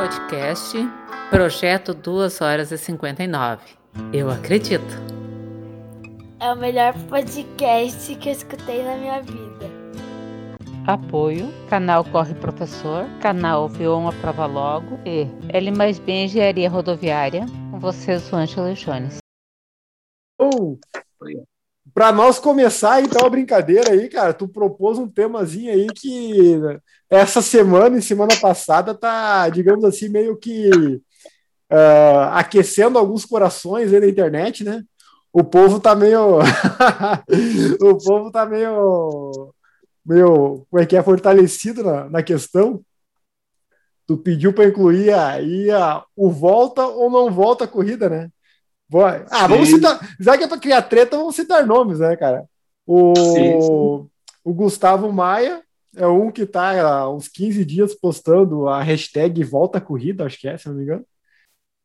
podcast Projeto 2 horas e 59. Eu acredito. É o melhor podcast que eu escutei na minha vida. Apoio, canal Corre Professor, canal Viu uma Prova Logo e L mais B Engenharia Rodoviária. Com vocês, o Ângelo Jones. Oh, para nós começar, então, a brincadeira aí, cara, tu propôs um temazinho aí que essa semana e semana passada tá, digamos assim, meio que uh, aquecendo alguns corações aí na internet, né? O povo tá meio. o povo tá meio. meio. como é que é? Fortalecido na, na questão. Tu pediu para incluir aí a, o volta ou não volta a corrida, né? Ah, vamos citar. Já que é para criar treta, vamos citar nomes, né, cara? O, sim, sim. o Gustavo Maia é um que está há uns 15 dias postando a hashtag Volta Corrida, acho que é, se não me engano.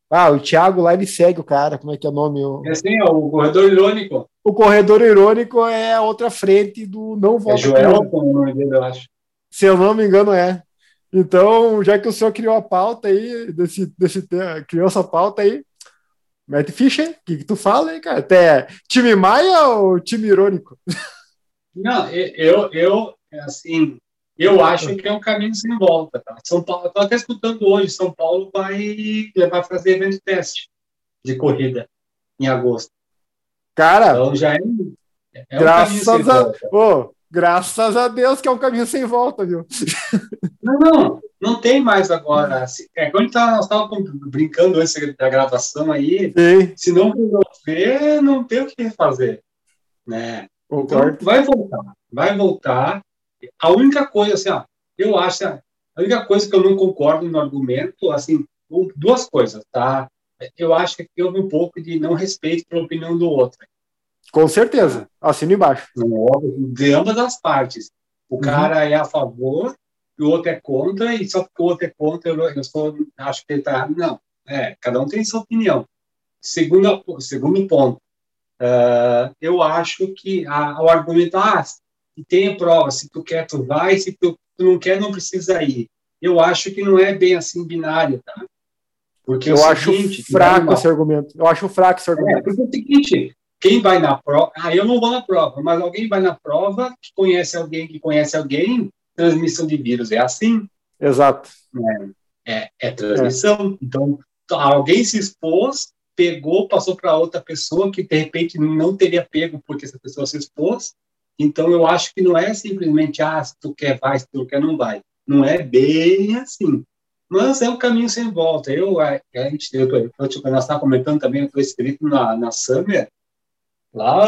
Ah, o Thiago lá, ele segue o cara, como é que é o nome? O... É sim, é o Corredor Irônico. O Corredor Irônico é a outra frente do Não Volta é Joel, o nome dele, eu acho. Se eu não me engano, é. Então, já que o senhor criou a pauta aí, desse, desse, criou essa pauta aí, mete ficha, o que, que tu fala aí, cara? Até time Maia ou time Irônico? Não, eu, eu assim, eu acho que é um caminho sem volta. Tá? São Paulo, estou até escutando hoje, São Paulo vai, vai fazer evento teste de corrida em agosto. Cara, então já é, é graças um a, oh, graças a Deus que é um caminho sem volta, viu? Não, não, não tem mais agora. É, quando tá, nós estávamos brincando antes da gravação aí, Sim. se não resolver, não tem o que fazer. Né? Então, vai voltar, vai voltar. A única coisa, assim, ó, eu acho, a única coisa que eu não concordo no argumento, assim, duas coisas, tá? Eu acho que houve um pouco de não respeito pela opinião do outro. Com certeza, assino embaixo. De ambas as partes. O uhum. cara é a favor e o outro é contra, e só porque o outro é contra, eu, eu sou, acho que ele está Não, é, cada um tem sua opinião. Segundo, segundo ponto, uh, eu acho que a, o argumento, ah, e tem prova, se tu quer, tu vai, se tu, tu, não quer, não precisa ir. Eu acho que não é bem assim binário, tá? Porque eu acho seguinte, fraco esse argumento. Eu acho fraco esse argumento. É, porque é o seguinte, quem vai na prova, ah, eu não vou na prova, mas alguém vai na prova que conhece alguém que conhece alguém, transmissão de vírus é assim. Exato. É, é, é transmissão. É. Então, alguém se expôs, pegou, passou para outra pessoa que de repente não teria pego porque essa pessoa se expôs, então, eu acho que não é simplesmente, ah, se tu quer, vai, se tu quer, não vai. Não é bem assim. Mas é um caminho sem volta. Eu, a, a gente, eu, eu, eu, nós estávamos comentando também, eu estou escrito na, na Summer, lá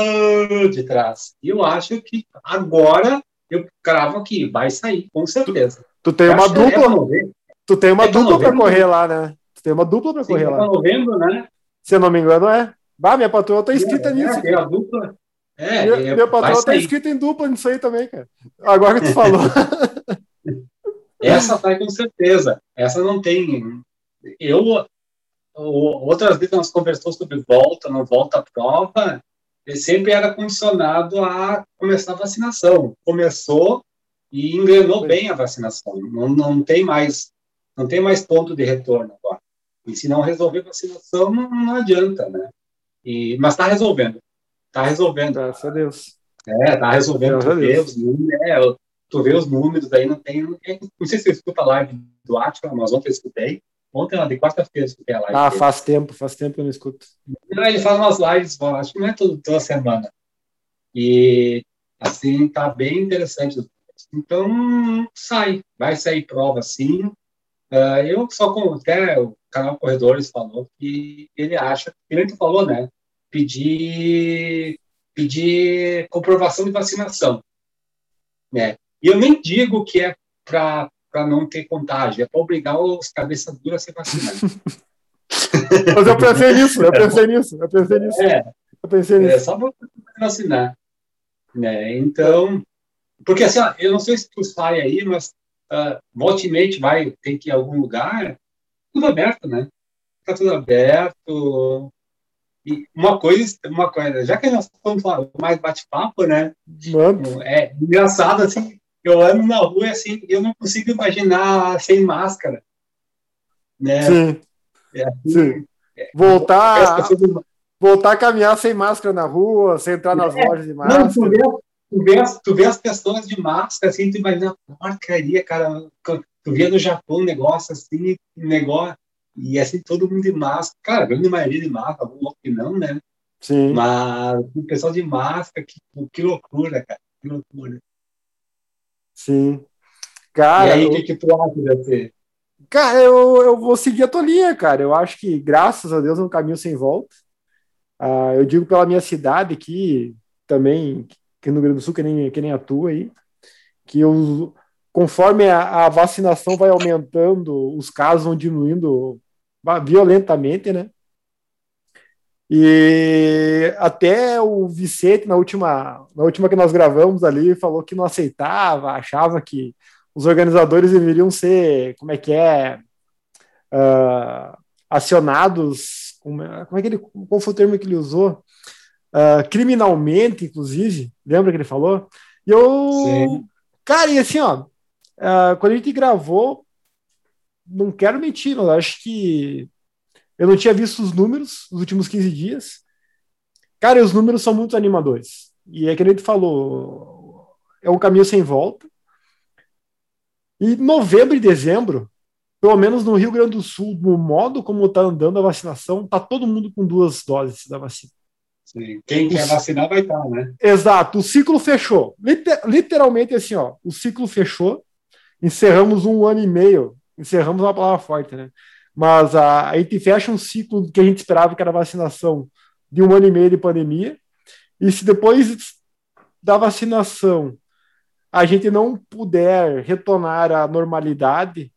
de trás. E eu acho que agora, eu cravo aqui, vai sair, com certeza. Tu, tu tem uma dupla, é tu tem uma é dupla para correr lá, né? Tu tem uma dupla para correr lá. novembro, né? Se eu não me engano, é. Bah, minha patroa está inscrita é, nisso. É, a dupla. É, é, meu patrão tá escrito em dupla nisso aí também, cara. Agora que tu falou. Essa vai com certeza. Essa não tem. Eu, outras vezes nós conversamos sobre volta, não volta à prova, ele sempre era condicionado a começar a vacinação. Começou e engrenou bem a vacinação. Não, não tem mais não tem mais ponto de retorno agora. E se não resolver vacinação, não, não adianta, né? E, mas está resolvendo. Tá resolvendo. Graças a Deus. É, tá resolvendo. Tu vê, os números, é, tu vê os números aí, não tem. Não, sei se você escuta a live do Atila, mas ontem eu escutei. Ontem, de quarta-feira, escutei a live. Ah, dele. faz tempo, faz tempo que eu não escuto. Não, ele faz umas lives, acho que não é todo, toda semana. E, assim, tá bem interessante. Então, sai, vai sair prova, sim. Uh, eu só, com, até o canal Corredores falou que ele acha, ele falou, né? pedir, pedir comprovação de vacinação. Né? E eu nem digo que é para não ter contágio, é para obrigar os cabeças duras a se vacinar. Mas eu pensei nisso, eu pensei nisso, eu pensei nisso. É, eu pensei nisso. É só para vacinar. Né? Então, porque assim, eu não sei se tu sai aí, mas uh, volte vai, tem que ir a algum lugar, tudo aberto, né? Está tudo aberto, e uma coisa, uma coisa, já que nós estamos falando mais bate-papo, né? Mano. É engraçado, assim, eu ando na rua assim, eu não consigo imaginar sem máscara. né? Sim. É assim, Sim. é, Voltar, coisa- voltar a caminhar sem máscara na rua, sem entrar nas É, lojas de Não, tu máscara. vê, tu, vê as, tu vê as pessoas de máscara, assim, tu imagina, porcaria, cara. Tu vê no Japão um negócio assim, um negócio, e assim, todo mundo de máscara. Cara, a grande maioria de máscara, outro que não, né? Sim. Mas o pessoal de máscara, que, que loucura, cara. Que loucura. Sim. e Cara, aí, eu- o que, que tu acha? Cara, eu, eu vou seguir a tua linha, cara. Eu acho que, graças a Deus, é um caminho sem volta. Ah, eu digo pela minha cidade aqui, também, que no Rio Grande do Sul, que nem, que nem a tua aí, que eu, conforme a, a vacinação vai aumentando, os casos vão diminuindo violentamente, né? E até o Vicente, na última, na última que nós gravamos ali, falou que não aceitava, achava que os organizadores deveriam ser, como é que é, ah, acionados, como é, como é que ele, qual foi o termo que ele usou? Ah, criminalmente, inclusive, lembra que ele falou? E eu, Sim. cara, e assim, ó, ah, quando a gente gravou, não quero mentir, eu acho que eu não tinha visto os números nos últimos 15 dias. Cara, os números são muito animadores. E é que a gente falou, é um caminho sem volta. E novembro e dezembro, pelo menos no Rio Grande do Sul, no modo como está andando a vacinação, tá todo mundo com duas doses da vacina. Sim. Quem quer vacinar vai estar, né? Exato, o ciclo fechou. Liter- literalmente assim, ó, o ciclo fechou. Encerramos um ano e meio. Encerramos uma palavra forte, né? Mas a, a gente fecha um ciclo que a gente esperava que era a vacinação de um ano e meio de pandemia. E se depois da vacinação a gente não puder retornar à normalidade,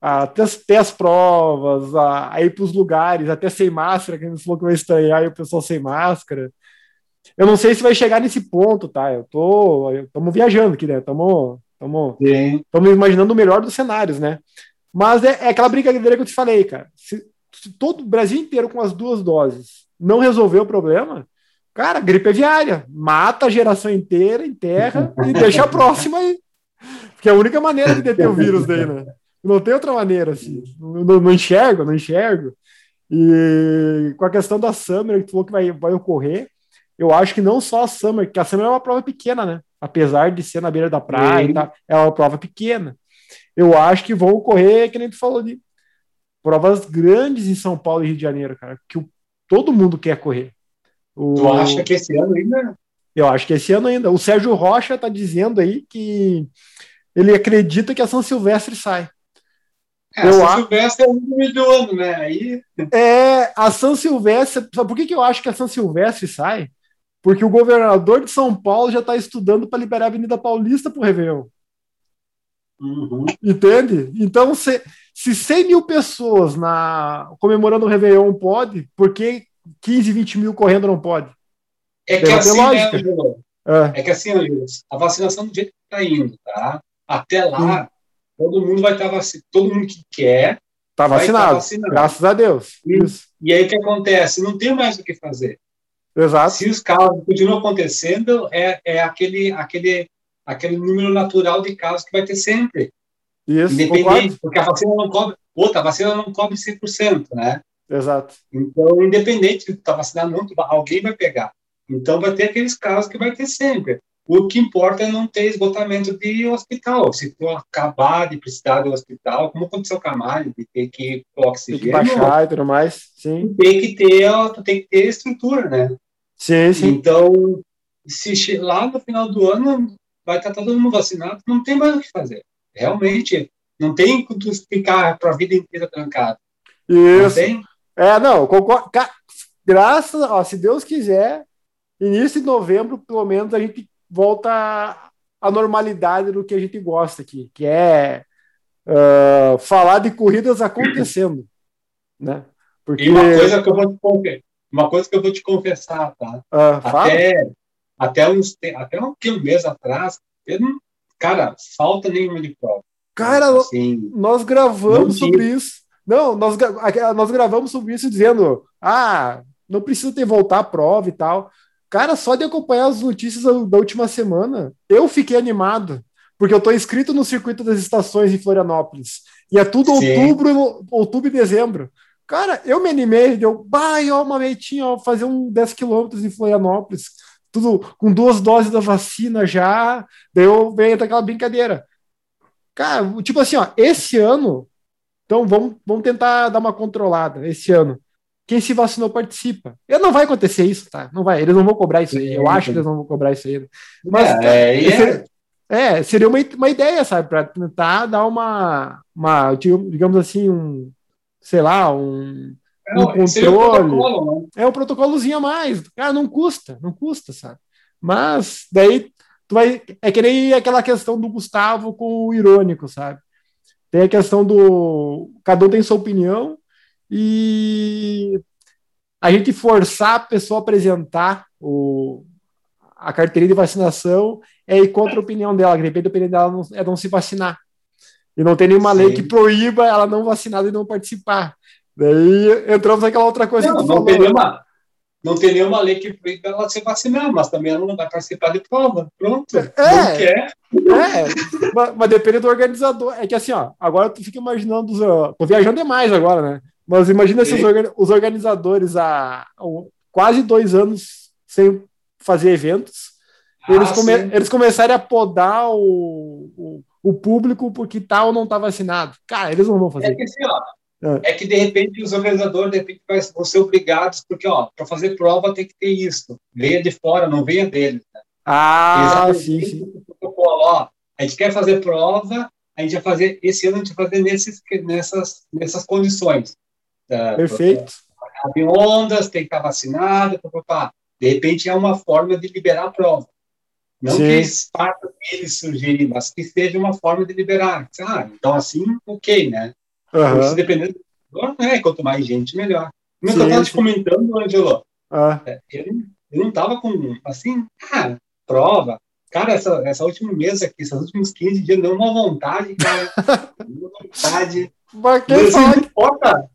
até as, até as provas, a, a ir para os lugares, até sem máscara, que a gente falou que vai estranhar e o pessoal sem máscara. Eu não sei se vai chegar nesse ponto, tá? Eu tô. Estamos viajando aqui, né? Estamos imaginando o melhor dos cenários, né? Mas é, é aquela brincadeira que eu te falei, cara. Se, se todo o Brasil inteiro com as duas doses não resolver o problema, cara, gripe aviária. Mata a geração inteira, enterra e deixa a próxima aí. Porque é a única maneira de deter o vírus daí, né? Não tem outra maneira, assim. Não, não- enxergo, não enxergo. E com a questão da Summer, que tu falou que vai, vai ocorrer, eu acho que não só a Summer, que a Summer é uma prova pequena, né? Apesar de ser na beira da praia e tal, é uma prova pequena. Eu acho que vão ocorrer, que nem tu falou de provas grandes em São Paulo e Rio de Janeiro, cara, que o- todo mundo quer correr. O- Tu acha que esse ano ainda? eu acho que esse ano ainda. O Sérgio Rocha está dizendo aí que ele acredita que a São Silvestre sai. É, Eu a- Silvestre é o último do ano, né? Aí, É, a São Silvestre. Sabe por que, que eu acho que a São Silvestre sai? Porque o governador de São Paulo já está estudando para liberar a Avenida Paulista para o Réveillon. Uhum. Entende? Então, se, se 100 mil pessoas na, comemorando o Réveillon pode, por que 15, 20 mil correndo não pode? é que assim, né, lógica. É, É que assim, a vacinação do jeito que está indo, tá? Até lá, todo mundo vai estar vacinado, todo mundo que quer. tá Vai tá vacinado, vacinado. graças a Deus. Isso. E aí o que acontece? Não tem mais o que fazer. Exato. Se os casos continuam acontecendo, é, é aquele, aquele, aquele número natural de casos que vai ter sempre. Isso. Independente, porque a vacina não cobre. Outra, a vacina não cobre 100%, né? Exato. Então, independente de estar vacinado ou não, alguém vai pegar. Então, vai ter aqueles casos que vai ter sempre. O que importa é não ter esgotamento de hospital. Se tu acabar de precisar do hospital, como aconteceu com a Mari, de ter que ir com Tem oxigênio, que baixar e tudo mais. Sim. tem que ter, tu tem que ter estrutura, né? Sim, sim. Então, se lá no final do ano vai estar todo mundo vacinado, não tem mais o que fazer. Realmente, não tem como ficar para a vida inteira trancado. Não Isso. tem? É, não, concordo. Graças, ó, se Deus quiser, início de novembro, pelo menos, a gente volta à- normalidade do que a gente gosta aqui, que é ah, falar de corridas acontecendo, né? Porque E uma coisa que eu vou te confessar, uma coisa que eu vou te confessar, tá? ah. Até, até, uns, até um, que mês atrás, não, cara, falta nenhuma de prova. Cara, assim, nós gravamos sobre isso. Não, nós, nós gravamos sobre isso dizendo: ah, não precisa ter voltar a prova e tal. Cara, só de acompanhar as notícias da última semana, eu fiquei animado. porque eu tô inscrito no circuito das estações em Florianópolis. E é tudo Sim. outubro, outubro e dezembro. Cara, eu me animei, deu, ó, uma metinha, ó, fazer um 10 quilômetros em Florianópolis, tudo com duas doses da vacina já. Daí eu venho daquela brincadeira. Cara, tipo assim, ó, esse ano, então vamos, vamos tentar dar uma controlada esse ano. Quem se vacinou participa. E não vai acontecer isso, tá? Não vai. Eles não vão cobrar isso aí. Eu acho que eles não vão cobrar isso aí. Mas, É, é, e é- seria, é, seria uma, uma ideia, sabe? Para tentar dar uma, uma, digamos assim, um, sei lá, um, Não, um seria o controle. protocolo, né? é um protocolozinho a mais. Cara, não custa, não custa, sabe? Mas daí tu vai. É que nem aquela questão do Gustavo com o irônico, sabe? Tem a questão do. Cada um tem sua opinião e a gente forçar a pessoa a apresentar o, a carteirinha de vacinação é ir contra a opinião dela. De repente, a opinião dela não- é não se vacinar. E não tem nenhuma lei Sim. que proíba ela não vacinada e não participar. Daí entramos naquela outra coisa Não, que tu não tem nenhuma, não tem nenhuma lei que proíbe ela se vacinar, mas também ela não vai participar de prova. Pronto. É. Não quer. É, mas, mas depende do organizador. É que assim, ó, agora tu fica imaginando. Os, ó, tô viajando demais agora, né? Mas imagina se os, organizadores há quase dois anos sem fazer eventos, eles, Ah, come- sim. eles começarem a podar o, o, o público porque tal não tá vacinado. Cara, eles não vão É fazer. que, assim, ó, É. é que de repente os organizadores de repente vão ser obrigados, porque ó, para fazer prova tem que ter isso. Venha de fora, não venha deles. Ah, Exatamente sim, sim. protocolo, ó, a gente quer fazer prova, a gente vai fazer, esse ano a gente vai fazer nesses, nessas, nessas condições. Tá? Perfeito. Cabe ondas, tem que estar vacinado, pá, pá, pá. de repente é uma forma de liberar a prova. Não Sim. que eles partam eles sugerir, mas que seja uma forma de liberar. Ah, então assim, ok, né? Aham. Isso dependendo do organizador, né? Quanto mais gente, melhor. Sim, eu estava te comentando, Angelo, Ah, eu, não- eu não tava com, assim, ah, prova. Cara, essa, essa última mês aqui, esses últimos 15 dias, deu uma vontade, cara. deu uma vontade. mas quem Mas, assim, fala não importa.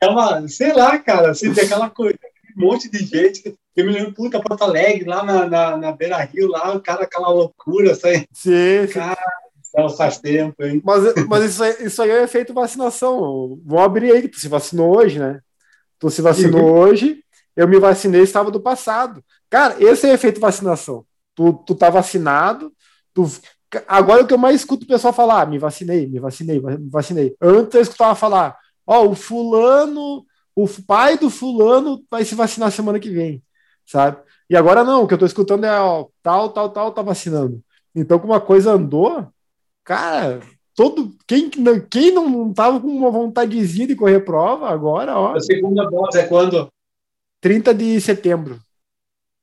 é uma, sei lá, cara, assim, tem aquela coisa, um monte de gente. Eu me lembro, puta, Porto Alegre, lá na, na, na Beira Rio, lá, o cara, aquela loucura, sai. Sim, sim. Não, faz tempo, hein? Mas, mas isso, aí, isso aí é efeito vacinação. Vou abrir aí, que tu se vacinou hoje, né? Tu se vacinou Uhum. hoje, eu me vacinei sábado passado. Cara, esse é efeito vacinação. Tu, tu tá vacinado, tu. Agora o que eu mais escuto o pessoal falar, ah, me vacinei, me vacinei, me vacinei. Antes eu escutava falar, ó, o fulano, o pai do fulano vai se vacinar semana que vem, sabe? E agora não, o que eu tô escutando é, ó, tal, tal, tal, tá vacinando. Então, como uma coisa andou, cara, todo quem não, quem não tava com uma vontadezinha de correr prova, agora, ó, A segunda dose é quando? 30 de setembro.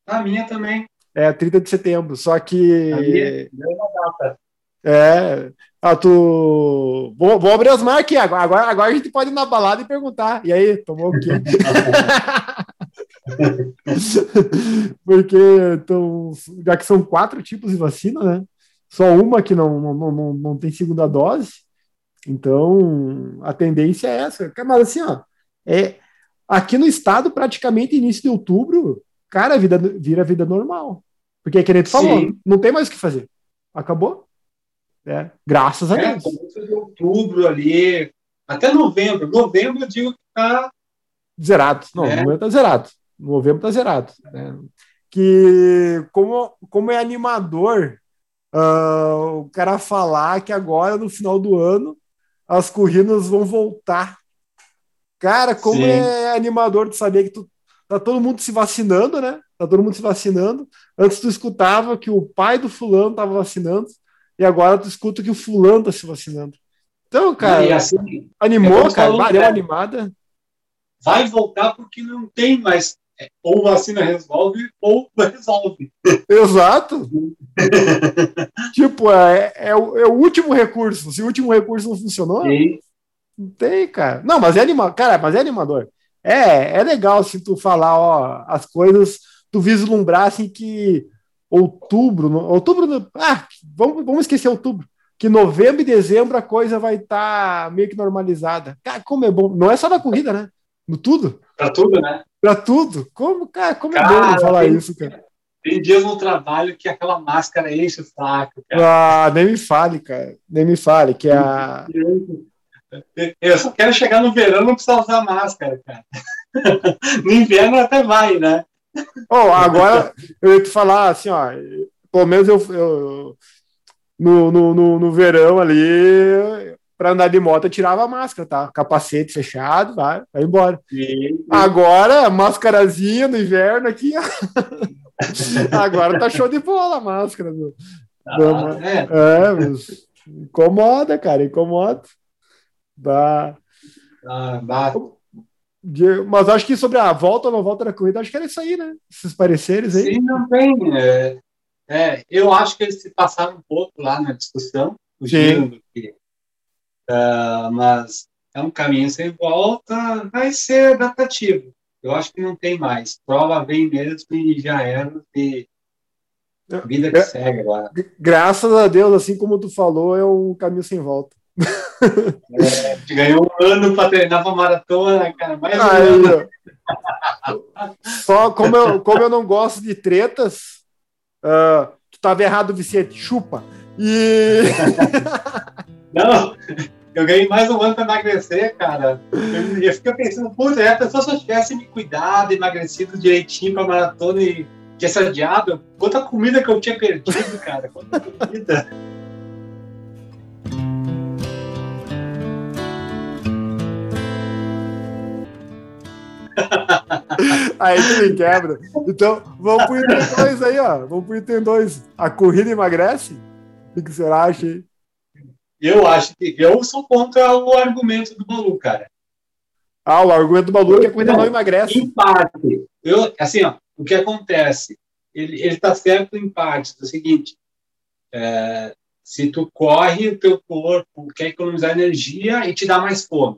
A minha também. É, 30 de setembro. Só que. A minha deu uma data. É. Ah, tu. Vou, vou abrir as marcas aqui. Agora, agora, agora a gente pode ir na balada e perguntar. E aí, tomou o quê? Porque então, já que são quatro tipos de vacina, né? Só uma que não, não, não, não tem segunda dose. Então, a tendência é essa. Mas assim, ó, é, aqui no estado, praticamente início de outubro, cara, a vida vira vida normal. Porque é que nem tu falou, Sim. não tem mais o que fazer. Acabou. É, graças a É, Deus. começo de outubro ali, até novembro. Novembro eu digo que tá. Zerado. Não, É. novembro tá zerado. Novembro tá zerado. né? Que como, como é animador ah, o cara falar que agora, no final do ano, as corridas vão voltar. Cara, como Sim. é animador de saber que tu, tá todo mundo se vacinando, né? Tá todo mundo se vacinando. Antes tu escutava que o pai do fulano tava vacinando, e agora tu escuta que o fulano tá se vacinando. Então, cara, assim, animou, é cara, como bah, deu uma é. animada. vai voltar porque não tem mais. Ou vacina resolve, ou não resolve. Exato. tipo, é, é, o, é o último recurso. Se o último recurso não funcionou, E não tem, cara. Não, mas é animador. Cara, mas é animador. É, é legal assim, tu falar, ó, as coisas, tu vislumbrar assim que outubro, no- outubro, no- ah, vamos, vamos esquecer outubro. Que novembro e dezembro a coisa vai estar meio que normalizada. Cara, como é bom. Não é só na corrida, né? No tudo. pra tudo, né? Pra tudo. Como, cara, como é Cara, bom falar tem- isso, cara. tem dias no trabalho que aquela máscara enche o saco, cara. Ah, nem me fale, cara. Nem me fale, que é a. Eu só quero chegar no verão não precisar usar máscara, cara. No inverno até vai, né? Oh, agora eu ia te falar assim, ó. Pelo menos eu, eu no, no, no, no verão ali, para andar de moto, eu tirava a máscara, tá? Capacete fechado, vai, vai embora. Agora, máscarazinha no inverno aqui. Agora tá show de bola a máscara, meu. Ah, é. É, mas incomoda, cara, incomoda. Bah. Ah, bah. Mas acho que sobre a volta ou não volta da corrida, acho que era isso aí, né? Esses pareceres aí. Sim, não tem. É, é, eu acho que eles se passaram um pouco lá na discussão, do que. Ah, mas é um caminho sem volta, vai ser adaptativo. Eu acho que não tem mais. Prova vem mesmo e já era. E vida que É. segue agora. Graças a Deus, assim como tu falou, é um caminho sem volta. A gente ganhou um ano para treinar para maratona, cara. Mais um Aí, ano. Só como eu, como eu não gosto de tretas, ah, tu tava errado, Vicente, chupa. E Não, eu ganhei mais um ano para emagrecer, cara. Eu, eu fiquei pensando, puta, a pessoa se eu tivesse me cuidado, emagrecido direitinho para maratona e tivesse adiado, quanta comida que eu tinha perdido, cara. Quanta comida. aí tu me quebra. Então, vamos pro item 2 aí, ó. Vamos pro item 2. A corrida emagrece? O que você acha aí? Eu acho que eu sou contra o argumento do Balu, cara. Ah, o argumento do Balu é que a corrida não emagrece. Em parte. Eu, assim, ó, o que acontece? Ele está certo em partes. É o seguinte: é, se tu corre, o teu corpo quer economizar energia e te dá mais fome.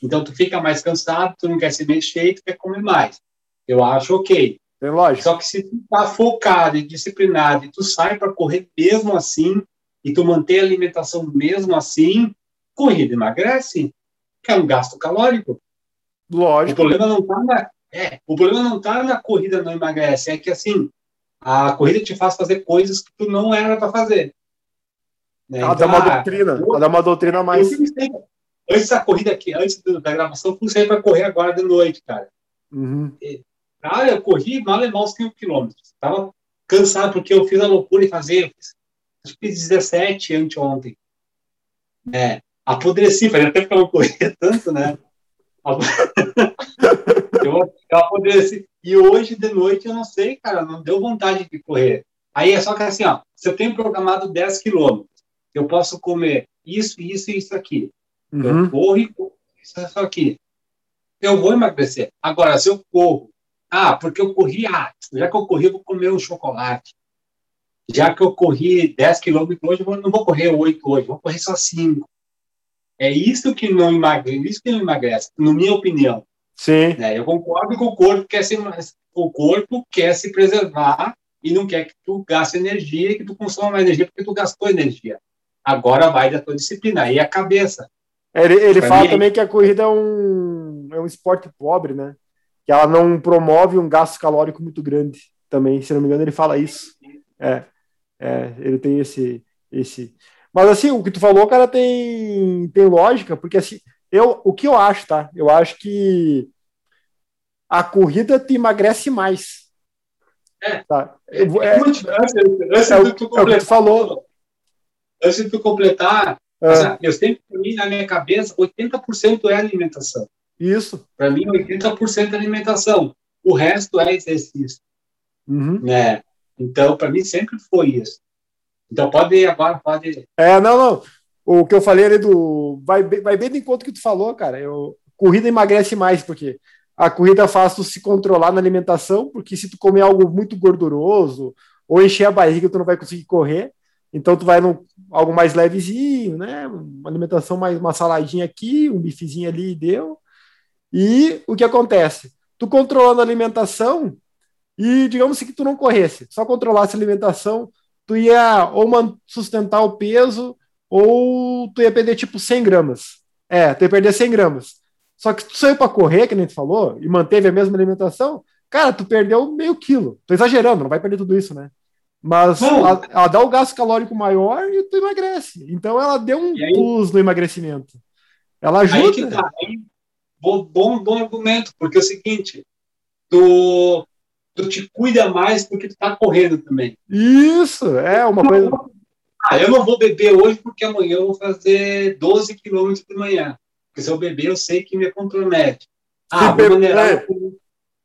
Então, tu fica mais cansado, tu não quer se mexer tu quer comer mais. Eu acho ok. Tem lógica. Só que se tu tá focado e disciplinado e tu sai para correr mesmo assim e tu mantém a alimentação mesmo assim, corrida emagrece, que é um gasto calórico. O Lógico. problema não tá na, é, o problema não tá na corrida não emagrece, é que assim, a corrida te faz fazer coisas que tu não era para fazer. Né? Ela dá Então, uma ah, doutrina. eu- Ela dá uma doutrina mais. antes da corrida aqui, antes da gravação, eu fui sair para correr agora de noite, cara. Uhum. Cara, eu corri mal e mal 5 quilômetros. Tava cansado porque eu fiz a loucura de fazer. eu fiz- Acho que fiz 17 anteontem. É, apodreci, fazia tempo que eu não corria tanto, né? eu, eu apodreci. E hoje de noite eu não sei, cara, não deu vontade de correr. Aí é só que assim, ó, se eu tenho programado 10 quilômetros, eu posso comer isso, isso e isso aqui. Eu Uhum. corro e corro isso, isso aqui. Eu vou emagrecer. Agora, se eu corro, ah, porque eu corri, ah, já que eu corri, eu vou comer um chocolate. Já que eu corri 10 quilômetros hoje, eu não vou correr 8 hoje, vou correr só 5. É isso que não emagrece, isso que não emagrece, na minha opinião. Sim. né? Eu concordo que o corpo quer se, o corpo quer se preservar e não quer que tu gaste energia e que tu consuma mais energia porque tu gastou energia. Agora vai da tua disciplina, aí é a cabeça. Ele, ele Pra fala mim- também que a corrida é um, é um esporte pobre, né? Que ela não promove um gasto calórico muito grande também. Se não me engano, ele fala isso. É, é ele tem esse, esse. Mas assim, o que tu falou, cara, tem, tem lógica, porque assim, eu, o que eu acho, tá? Eu acho que a corrida te emagrece mais. É. Tá? Eu vou- é, Antes, antes, é de tu é tu completar, falou. antes de tu completar, é, assim, eu sempre, pra mim, na minha cabeça, 80% é alimentação. isso. Para mim, 80% é alimentação. O resto é exercício, Uhum. né? Então, para mim, sempre foi isso. Então, pode ir agora, pode. É, não, não. O que eu falei ali do. Vai, vai bem do encontro que tu falou, cara. Eu, corrida emagrece mais, porque a corrida faz tu se controlar na alimentação, porque se tu comer algo muito gorduroso ou encher a barriga, tu não vai conseguir correr. Então tu vai no algo mais levezinho, né? Uma alimentação mais uma saladinha aqui, um bifezinho ali deu. E o que acontece? Tu controlando a alimentação e digamos que tu não corresse, só controlasse a alimentação, tu ia ou sustentar o peso ou tu ia perder tipo 100 gramas. É, tu ia perder 100 gramas. Só que tu saiu para correr, que nem tu falou, e manteve a mesma alimentação, Cara, tu perdeu meio quilo. Tô exagerando, não vai perder tudo isso, né? Mas ela, ela dá o gasto calórico maior e tu emagrece. Então ela deu um aí- plus no emagrecimento. Ela Aí ajuda. que tá. Aí, bom, bom, bom argumento, porque é o seguinte, tu, tu te cuida mais porque tu tá correndo também. Isso, é uma coisa. Ah, eu não vou beber hoje porque amanhã eu vou fazer 12 quilômetros de manhã. Porque se eu beber, eu sei que me compromete. Ah, Se beber- é.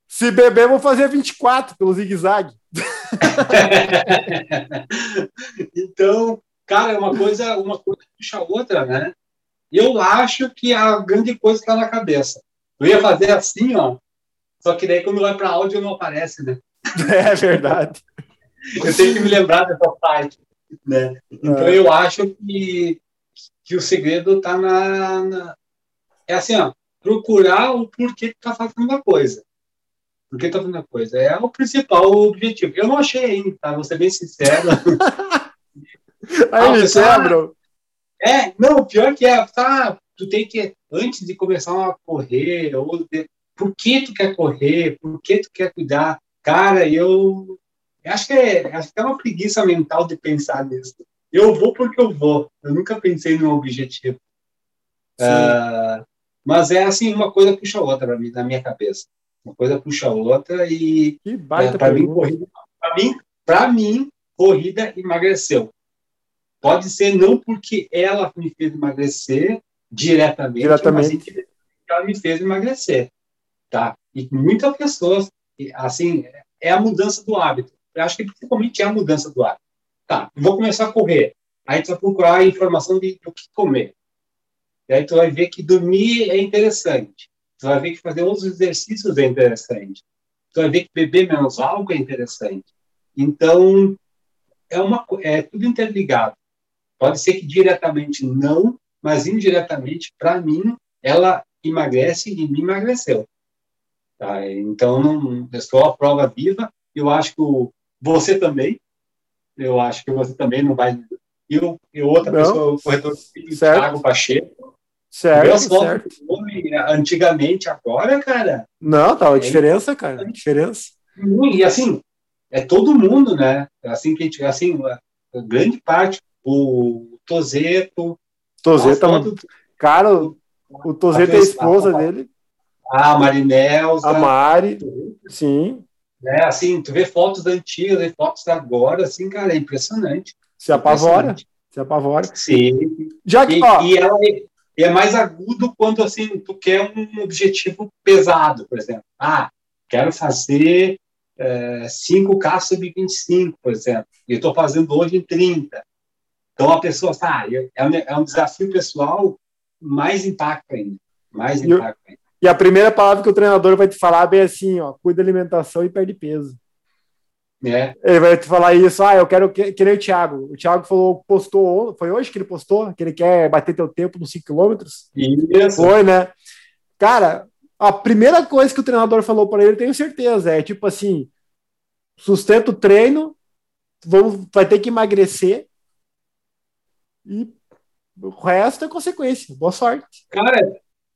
Se beber, eu vou fazer 24 pelo zigue-zague. então, cara, é uma coisa, uma coisa puxa a outra, né? Eu acho que a grande coisa está na cabeça. Eu ia fazer assim, ó. Só que daí quando vai para áudio não aparece, né? É verdade. Eu tenho que me lembrar dessa parte, né? Então É. eu acho que, que o segredo está na, na- é assim, ó, procurar o porquê que tá fazendo a coisa. Por que tá fazendo a coisa? É o principal objetivo. Eu não achei ainda, tá? Vou ser bem sincero. Aí Ah, me pessoal, quebram. É, não, pior que é, tá, tu tem que, antes de começar a correr, ou de- por que tu quer correr, por que tu quer cuidar, cara, eu, acho que é, acho que é uma preguiça mental de pensar nisso. Eu vou porque eu vou, eu nunca pensei num objetivo. Ah, mas é assim, uma coisa puxa a outra mim, na minha cabeça. Uma coisa puxa a outra e Que baita para mim, corrida, para mim, pra mim, corrida emagreceu. Pode ser não porque ela me fez emagrecer diretamente, Diretamente. mas ela me fez emagrecer, tá? E muitas pessoas, assim, é a mudança do hábito. Eu acho que principalmente é a mudança do hábito. Tá, vou começar a correr. Aí tu vai procurar informação de o que comer. E aí tu vai ver que dormir é interessante. Tu vai ver que fazer outros exercícios é interessante. Tu vai ver que beber menos álcool é interessante. Então, é, uma, é tudo interligado. Pode ser que diretamente não, mas indiretamente, para mim, ela emagrece e me emagreceu. Tá? Então, não, eu sou a prova viva. Eu acho que o- você também. Eu acho que você também não vai. Eu, eu outra Não. pessoa, o corretor. Thiago Pacheco. Certo, certo. do homem antigamente, agora, cara. Não, tá uma É. diferença, cara. Diferença. E assim, é todo mundo, né? Assim que a gente, assim, a a grande parte, o Tozeto, Tozeto, a foto- cara, o o Tozeto é a esposa a- dele, a Marinelza, a Mari, sim, né? Assim, tu vê fotos antigas e fotos agora, assim, cara, é impressionante. se apavora, Impressionante. se apavora. Sim. Já que, E, ó, e ela é, é mais agudo quando, assim, tu quer um objetivo pesado, por exemplo. Ah, quero fazer é, 5K sub 25, por exemplo. E eu estou fazendo hoje em 30. Então a pessoa, tá, é um, é um desafio pessoal, mais impacto ainda. Mais impacto ainda. E a primeira palavra que o treinador vai te falar é bem assim, ó, cuida da alimentação e perde peso. Né? Ele vai te falar isso, ah, eu quero que, que nem o Thiago. O Thiago falou, postou, foi hoje que ele postou, que ele quer bater teu tempo nos 5 quilômetros? Isso. Foi, né? Cara, a primeira coisa que o treinador falou para ele, tenho certeza, é tipo assim: sustenta o treino, vamos, vai ter que emagrecer e o resto é consequência. Boa sorte. Cara,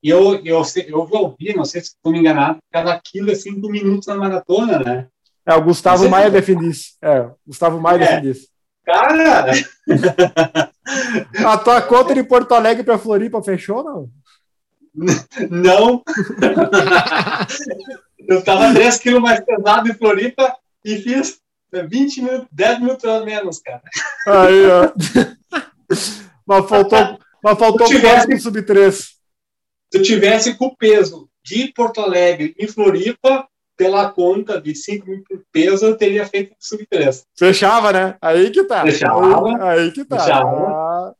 eu, eu, eu vou ouvir, não sei se estou me enganado, cada quilo é 5 minutos na maratona, né? É, o Gustavo Maia defende isso. É, o Gustavo Maia É. defende isso. Cara, A tua conta de Porto Alegre para Floripa fechou ou não? não. eu estava 3 quilos mais pesado em Floripa e fiz 20 minutos, 10 minutos a menos, cara. Aí, ó. mas faltou, mas faltou Se tivesse- no sub-3? Se eu tivesse com o peso de Porto Alegre em Floripa, pela conta de 5 mil por peso, eu teria feito sub 3. Fechava, né? Aí que tá. Fechava. Aí, aí que tá. Fechava. Ah,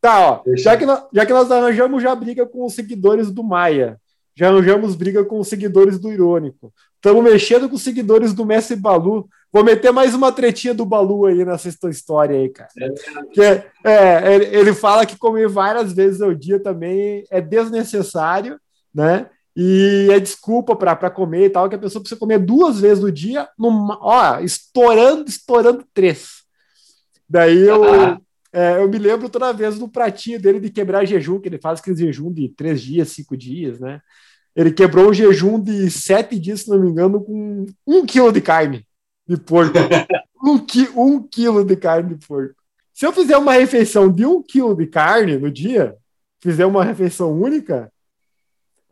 Tá, ó. Fechava. Já que, nós, já que nós arranjamos já briga com os seguidores do Maia, já arranjamos briga com os seguidores do Irônico, estamos mexendo com os seguidores do Messi Balu. Vou meter mais uma tretinha do Balu aí nessa história aí, cara. Que é, é, ele, ele fala que comer várias vezes ao dia também é desnecessário, né? E é desculpa para comer e tal, que a pessoa precisa comer duas vezes no dia, numa, ó, estourando, estourando três. Daí eu, Ah. é, eu me lembro toda vez do pratinho dele de quebrar jejum, que ele faz aquele jejum de três dias, cinco dias, né? Ele quebrou o jejum de sete dias, se não me engano, com um quilo de carne de porco. um, qui um quilo de carne de porco. Se eu fizer uma refeição de um quilo de carne no dia, fizer uma refeição única,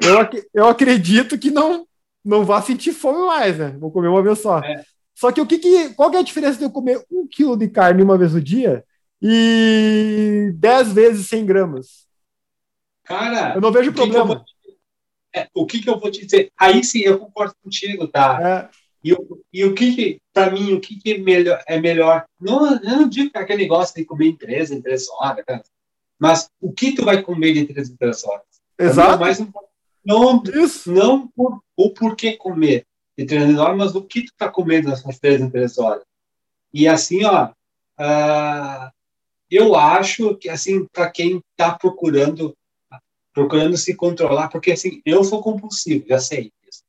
eu, ac eu acredito que não não vá sentir fome mais, né? Vou comer uma vez só. É. Só que o que, que qual que é a diferença de eu comer um quilo de carne uma vez no dia e dez vezes 100 gramas? Cara, eu não vejo problema. Que é, o que, que eu vou te dizer? Aí sim eu concordo contigo, tá? É. E, e o que, para mim, o que, que é melhor? É melhor não, eu não digo que aquele negócio de comer em três, em três horas, cara, mas o que tu vai comer de três em três horas? Exato. É mais não, Isso. não por, o porquê comer de três em horas, mas o que tu tá comendo nessas três em três horas. E assim, ó, uh, eu acho que, assim, para quem está procurando procurando se controlar, porque assim, eu sou compulsivo, já sei isso.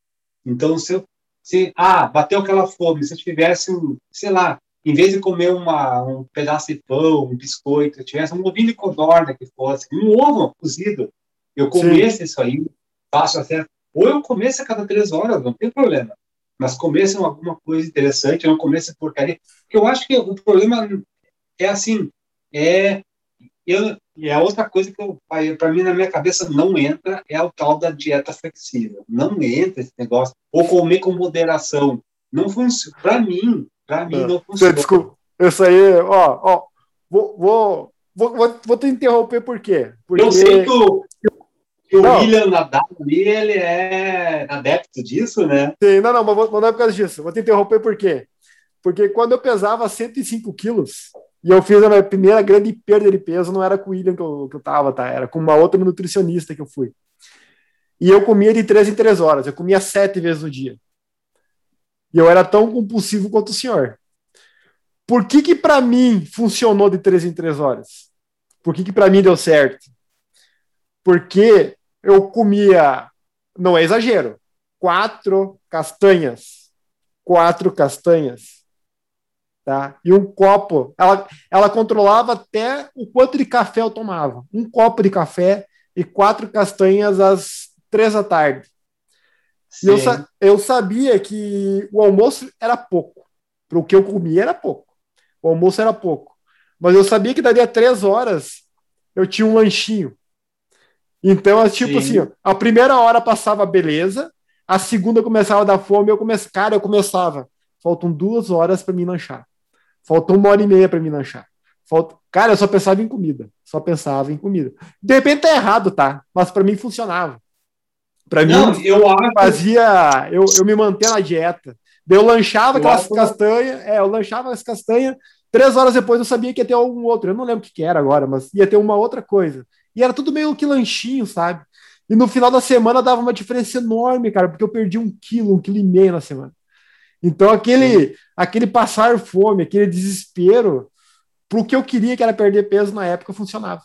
Então, se eu se, ah, bateu aquela fome, se eu tivesse, sei lá, em vez de comer uma, um pedaço de pão, um biscoito, eu tivesse um ovinho de codorna que fosse, um ovo cozido, eu comesse Sim. isso aí, faço até, ou eu comesse a cada três horas, não tem problema, mas comesse alguma coisa interessante, não comesse porcaria, porque eu acho que o problema é assim, é eu, e a outra coisa que para mim na minha cabeça não entra é o tal da dieta flexível. Não entra esse negócio. Ou comer com moderação. Não funciona. Para mim, para mim não, não funciona. Desculpa. Isso aí, ó, ó, vou, vou, vou, vou te interromper por quê? Porque... Eu sei que o, que o William Nadal ali, ele é adepto disso, né? Sim, não, não, mas não é por causa disso. Vou te interromper por quê? Porque quando eu pesava 105 quilos, e eu fiz a minha primeira grande perda de peso, não era com o William que eu, que eu tava, tá? Era com uma outra nutricionista que eu fui. E eu comia de três em três horas, eu comia sete vezes no dia. E eu era tão compulsivo quanto o senhor. Por que que para mim funcionou de três em três horas? Por que que para mim deu certo? Porque eu comia, não é exagero, quatro castanhas. Quatro castanhas Tá? E um copo, ela, ela controlava até o quanto de café eu tomava. Um copo de café e quatro castanhas às três da tarde. E eu, eu sabia que o almoço era pouco. Para o que eu comia era pouco. O almoço era pouco. Mas eu sabia que daria três horas eu tinha um lanchinho. Então, tipo Sim. assim, a primeira hora passava beleza, a segunda começava a dar fome, eu comece... cara, eu começava. Faltam duas horas para me lanchar. Faltou uma hora e meia para me lanchar. Falta... Cara, eu só pensava em comida. Só pensava em comida. De repente tá errado, tá? Mas para mim funcionava. Para mim, eu fazia eu, eu me manter na dieta. Eu lanchava aquelas acho... castanhas, é, eu lanchava as castanhas, três horas depois eu sabia que ia ter algum outro. Eu não lembro o que, que era agora, mas ia ter uma outra coisa. E era tudo meio que lanchinho, sabe? E no final da semana dava uma diferença enorme, cara, porque eu perdi um quilo, um quilo e meio na semana. Então, aquele, aquele passar fome, aquele desespero, pro que eu queria, que era perder peso na época, funcionava.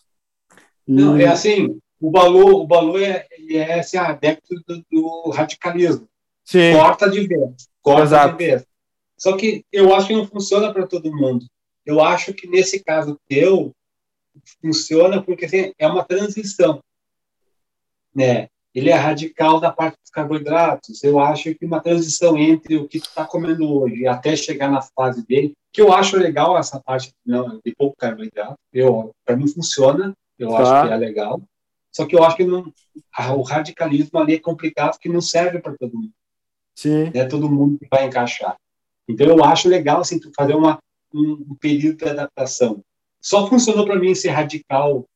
E... Não, é assim, o Balu, o Balu é, é esse adepto do, do radicalismo. Sim. Corta de vez. Corta Exato. de vez. Só que eu acho que não funciona para todo mundo. Eu acho que nesse caso teu, funciona porque assim, é uma transição. Né? Ele é radical da parte dos carboidratos. Eu acho que uma transição entre o que tu está comendo hoje até chegar na fase dele, que eu acho legal essa parte não, de pouco carboidrato. Para mim funciona, eu tá. acho que é legal. Só que eu acho que não, o radicalismo ali é complicado, que não serve para todo mundo. Sim. É todo mundo que vai encaixar. Então eu acho legal assim tu fazer uma um, um período de adaptação. Só funcionou para mim ser radical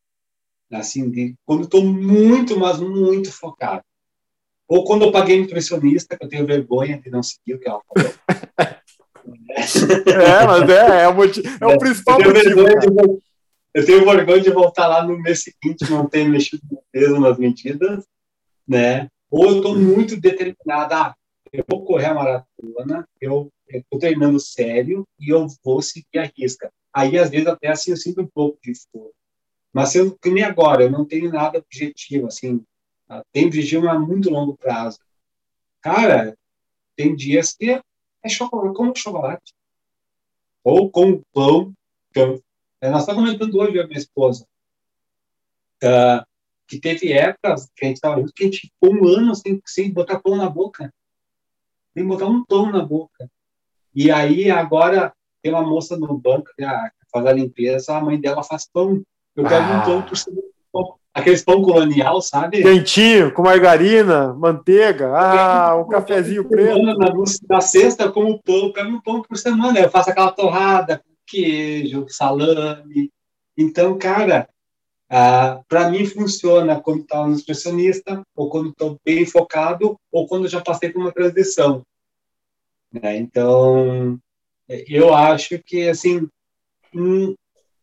assim, de, quando estou muito, mas muito focado. Ou quando eu paguei nutricionista, que eu tenho vergonha de não seguir o que ela falou. é, mas é, é o, motivo, é o principal eu motivo. De, eu tenho vergonha de voltar lá no mês seguinte, não ter mexido no peso nas medidas, né? Ou eu estou muito determinada, ah, eu vou correr a maratona, eu estou treinando sério e eu vou seguir a risca. Aí, às vezes, até assim, eu sinto um pouco de esforço. Mas eu, que nem agora, eu não tenho nada objetivo, assim, tá? tem objetivo a muito longo prazo. Cara, tem dias que é chocolate, como chocolate. Ou com pão. Então, nós estamos comentando hoje a minha esposa. Uh, que teve épocas que a gente estava junto que a gente ficou um ano sem, sem botar pão na boca. Sem botar um pão na boca. E aí, agora, tem uma moça no banco que faz a limpeza, a mãe dela faz pão. Eu pego ah. um pão por cima aqueles pão colonial, sabe? Quentinho, com margarina, manteiga, ah, um cafezinho preto. Na, na sexta, como pão, eu pego um pão por semana, eu faço aquela torrada, queijo, salame. Então, cara, ah, para mim funciona quando estou tá no nutricionista, ou quando estou bem focado, ou quando já passei por uma transição. Né? Então, eu acho que, assim, hum,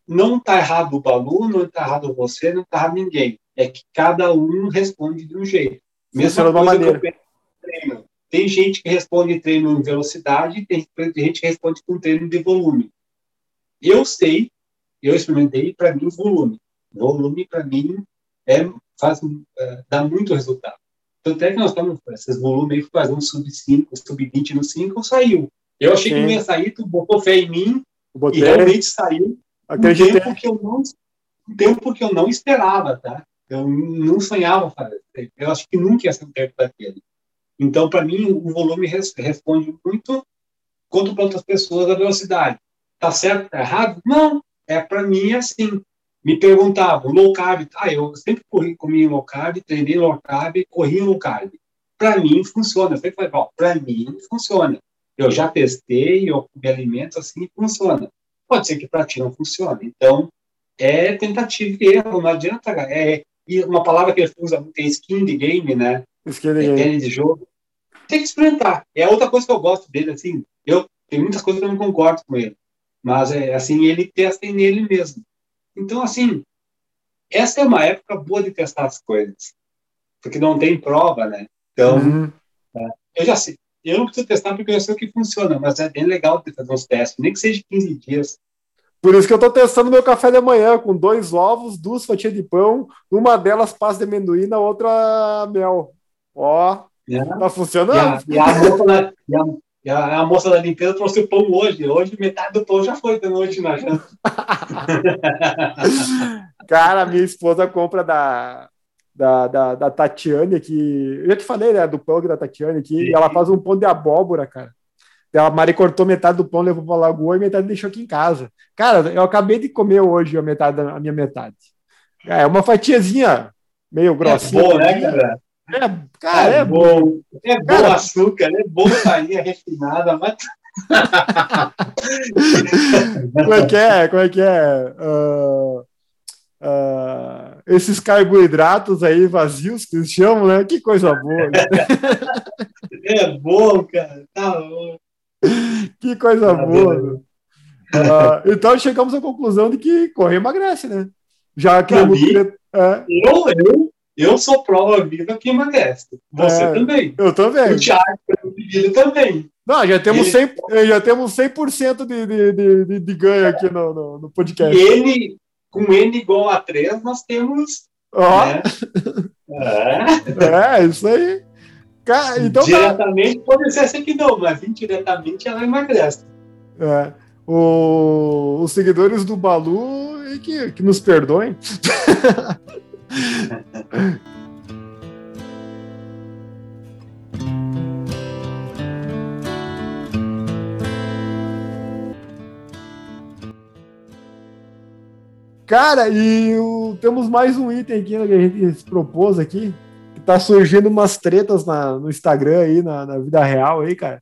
não está errado o Balu, não está errado você, não está errado ninguém. É que cada um responde de um jeito. Mesma coisa maneira. treino. Tem gente que responde treino em velocidade, tem gente que responde com treino de volume. Eu sei, eu experimentei, para mim, volume. Volume, para mim, é, faz, é, dá muito resultado. Tanto é que nós estamos, esses volumes aí, fazendo sub 5, sub 20 no 5, saiu. Eu achei Sim. que não ia sair, tu botou fé em mim, e realmente saiu. Acreditei. Um tempo que eu não, um tempo que eu não esperava, tá? Eu não sonhava fazer. Eu acho que nunca ia ser um tempo daquele. Então, para mim, o volume responde muito quanto para outras pessoas a velocidade. Tá certo? Tá errado? Não. É para mim assim. Me perguntavam, low carb. Ah, eu sempre corri, comi low carb, treinei low carb, corri low carb. Para mim funciona. Eu sempre falei, para mim funciona. Eu já testei, eu me alimento assim, funciona. Pode ser que para ti não funcione. Então, é tentativa e erro, não adianta. É, e uma palavra que ele usa muito é skin de game, né? Skin de é game. de jogo. Tem que experimentar. É outra coisa que eu gosto dele, assim. Eu, tem muitas coisas que eu não concordo com ele. Mas, é, assim, ele testa nele mesmo. Então, assim, essa é uma época boa de testar as coisas. Porque não tem prova, né? Então, uhum. é, eu já sei. Eu não preciso testar porque eu sei o que funciona, mas é bem legal ter fazer uns testes, nem que seja 15 dias. Por isso que eu estou testando meu café da manhã com dois ovos, duas fatias de pão, uma delas pasta de amendoim, a outra mel. Ó, é. tá funcionando. E a, e a, moça da, e a, e a moça da limpeza trouxe o pão hoje. Hoje metade do pão já foi da noite na janta. Cara, minha esposa compra da, da, da, da Tatiane aqui. Eu já te falei, né? Do pão da Tatiane aqui. Ela faz um pão de abóbora, cara. A Mari cortou metade do pão, levou pra lagoa e metade deixou aqui em casa. Cara, eu acabei de comer hoje a metade a minha metade. É uma fatiazinha meio é grossinha. É boa, né, cara? É, cara, é, é bom. É bom cara, açúcar, é bom farinha refinada, mas. Como é que é? Como é que é? Uh, uh, esses carboidratos aí vazios que eles chamam, né? Que coisa boa. É bom, cara. Tá bom. Que coisa tá boa. Uh, então chegamos à conclusão de que correr emagrece, né? Já que mim, é. eu, eu, eu sou prova viva que emagrece. Você é, também. Eu também. O Thiago também. Não, já temos 100%, Ele... já temos 100 de, de, de, de ganho aqui no, no, no podcast. Ele, com N igual a 3, nós temos. Ó. Né? É. é, isso aí. Cara, então, tá. Diretamente tá... pode ser assim que não, mas indiretamente ela emagrece. É. O, os seguidores do Balu que, que nos perdoem. Cara, e o, temos mais um item aqui né, que a gente se propôs aqui. Que tá surgindo umas tretas na, no Instagram aí, na, na vida real aí, cara.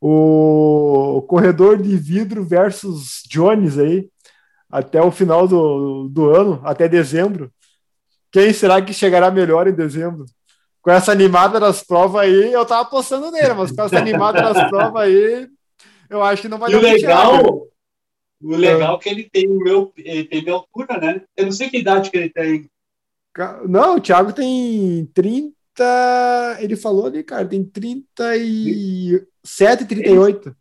O corredor de vidro versus Jones aí, até o final do, do ano, até dezembro. Quem será que chegará melhor em dezembro? Com essa animada das provas aí, eu tava apostando nele, mas com essa animada das provas aí, eu acho que não vai dar legal, o legal é que ele tem o meu, ele tem minha altura, né? Eu não sei que idade que ele tem. Não, o Thiago tem 30. Ele falou ali, cara, tem 37, 38.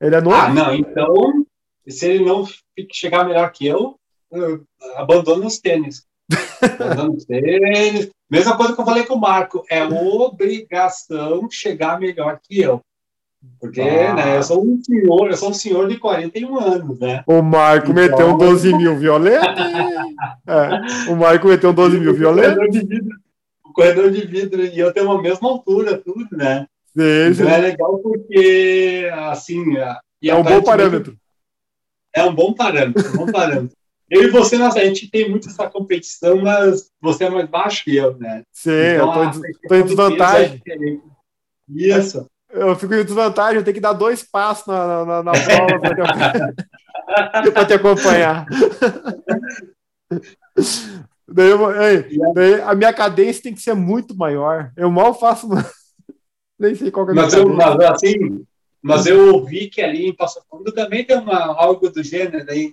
Ele é novo. Ah, não, então, se ele não chegar melhor que eu, eu abandono os tênis. abandono os tênis. Mesma coisa que eu falei com o Marco, é obrigação chegar melhor que eu. Porque ah. né, eu sou um senhor, eu sou um senhor de 41 anos, né? O Marco então... meteu um 12 mil violento. é, o Marco meteu um 12 mil violento. O corredor de vidro, e eu tenho a mesma altura, tudo, né? Sim, sim. Então é legal porque, assim. é um bom parâmetro. É um bom parâmetro, um bom parâmetro. Eu e você, nossa, a gente tem muito essa competição, mas você é mais baixo que eu, né? Sim, então, eu tô, tô em desvantagem. É Isso. Eu fico em desvantagem, eu tenho que dar dois passos na, na, na prova para te, te acompanhar. daí, eu, daí, a minha cadência tem que ser muito maior. Eu mal faço. Nem sei qual que é mas, eu, mas assim, mas eu ouvi que ali em Passo Fundo também tem uma, algo do gênero aí.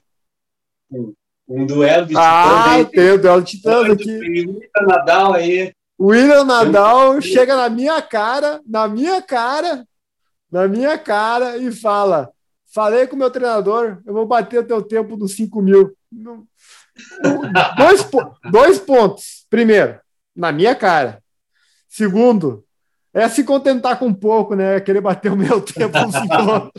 Um, um duelo de ah, titãs. Ah, tem o duelo de titãs aqui. Nadal aí. William Nadal chega na minha cara, na minha cara, na minha cara e fala: Falei com o meu treinador, eu vou bater o teu tempo dos 5 mil. Dois, dois pontos. Primeiro, na minha cara. Segundo, é se contentar com pouco, né? Querer bater o meu tempo nos 5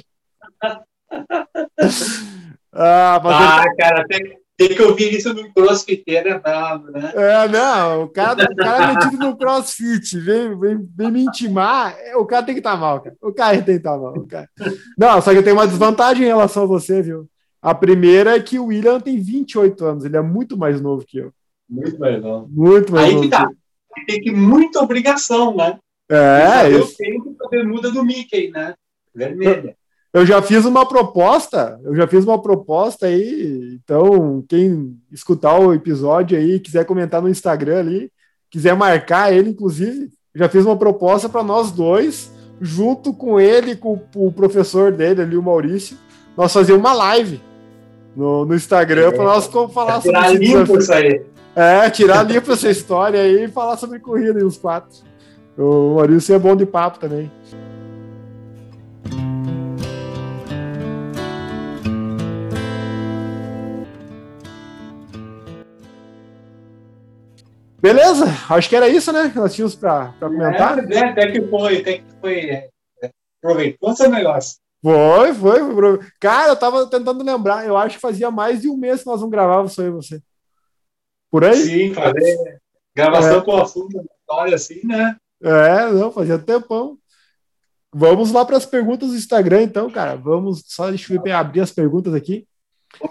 ah, mas ah, ele... cara, tem, tem que ouvir isso no crossfiteiro, é bravo, né? É, não, o cara, o cara é metido no crossfit, vem, vem, vem me intimar, é, o cara tem que estar tá mal, cara. O cara tem que estar tá mal. Cara. Não, só que eu tenho uma desvantagem em relação a você, viu? A primeira é que o William tem 28 anos, ele é muito mais novo que eu. Muito mais novo. Muito mais Aí novo. que tá. Tem que muita obrigação, né? É, eu tenho que fazer muda do Mickey, né? Vermelha. Eu já fiz uma proposta, eu já fiz uma proposta aí, então quem escutar o episódio aí, quiser comentar no Instagram ali, quiser marcar ele, inclusive, já fiz uma proposta para nós dois, junto com ele, com o professor dele ali, o Maurício, nós fazer uma live no, no Instagram para nós falar é sobre tirar limpo isso aí. É, tirar limpo essa história aí e falar sobre corrida e os quatro. O Maurício é bom de papo também. Beleza, acho que era isso, né? Que nós tínhamos para comentar. É, é, até que foi, até que foi. É, aproveitou seu negócio. Foi, foi, foi. Cara, eu tava tentando lembrar. Eu acho que fazia mais de um mês que nós não gravávamos só eu e você. Por aí? Sim, fazer gravação é. com assunto da história assim, né? É, não, fazia tempão. Vamos lá para as perguntas do Instagram, então, cara. Vamos só deixa eu abrir as perguntas aqui.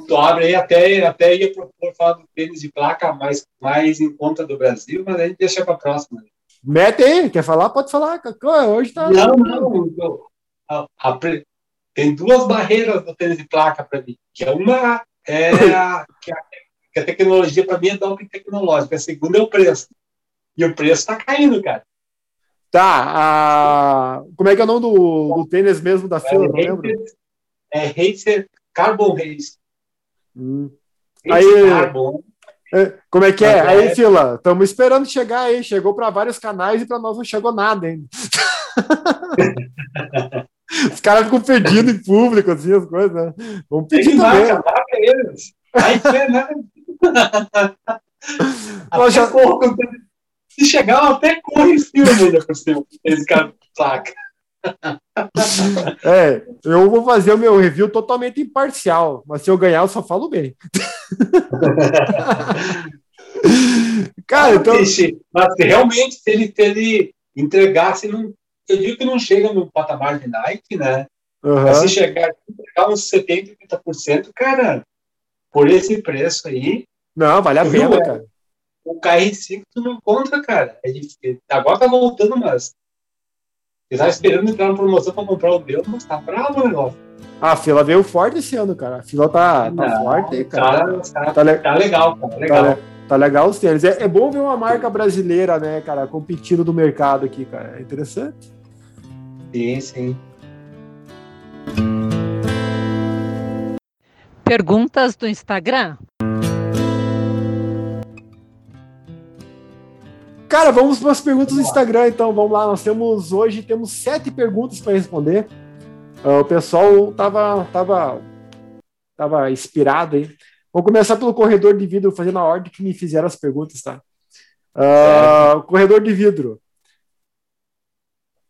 Tu abre aí, até, até ia propor falar do tênis de placa mais, mais em conta do Brasil, mas a gente deixa para a próxima. Mete aí, quer falar? Pode falar. Hoje tá. Não, não. A, a, tem duas barreiras do tênis de placa para mim. Que é uma é a, que a, que a tecnologia para mim é doping tecnológico. A segunda é o preço. E o preço está caindo, cara. Tá. A... Como é que é o nome do, do tênis mesmo da fila? É, não lembro. É Racer Carbon Race. Hum. Aí, é, como é que é? Aí, Fila, estamos esperando chegar aí. Chegou para vários canais e para nós não chegou nada ainda. Os caras ficam pedindo em público, assim, as coisas, né? Vamos pedir também. Marca, marca eles. Aí, né? já... Se chegar, eu até corre em cima ainda por cima. Esse cara saca. É, eu vou fazer o meu review totalmente imparcial, mas se eu ganhar, eu só falo bem. Cara, então. Mas realmente, se ele, se ele entregasse, não, eu digo que não chega no patamar de Nike, né? Uhum. Mas se chegar, entregar uns 70%, 80%, cara, por esse preço aí. Não, vale a pena, cara. O KR5 tu não encontra, cara. É difícil. Agora tá voltando, mas eu tava esperando entrar na promoção para comprar o meu, mas tá bravo o negócio. a fila veio forte esse ano, cara. A fila tá, tá Não, forte, cara. Tá, tá, le... tá legal, cara. Tá legal. Tá, tá legal os tênis. É, é, bom ver uma marca brasileira, né, cara, competindo no mercado aqui, cara. É interessante. Sim, sim. Perguntas do Instagram? Cara, vamos para as perguntas do Instagram, então. Vamos lá, nós temos hoje temos sete perguntas para responder. Uh, o pessoal tava, tava, tava inspirado aí. Vamos começar pelo corredor de vidro, fazendo a ordem que me fizeram as perguntas, tá? Uh, corredor de vidro.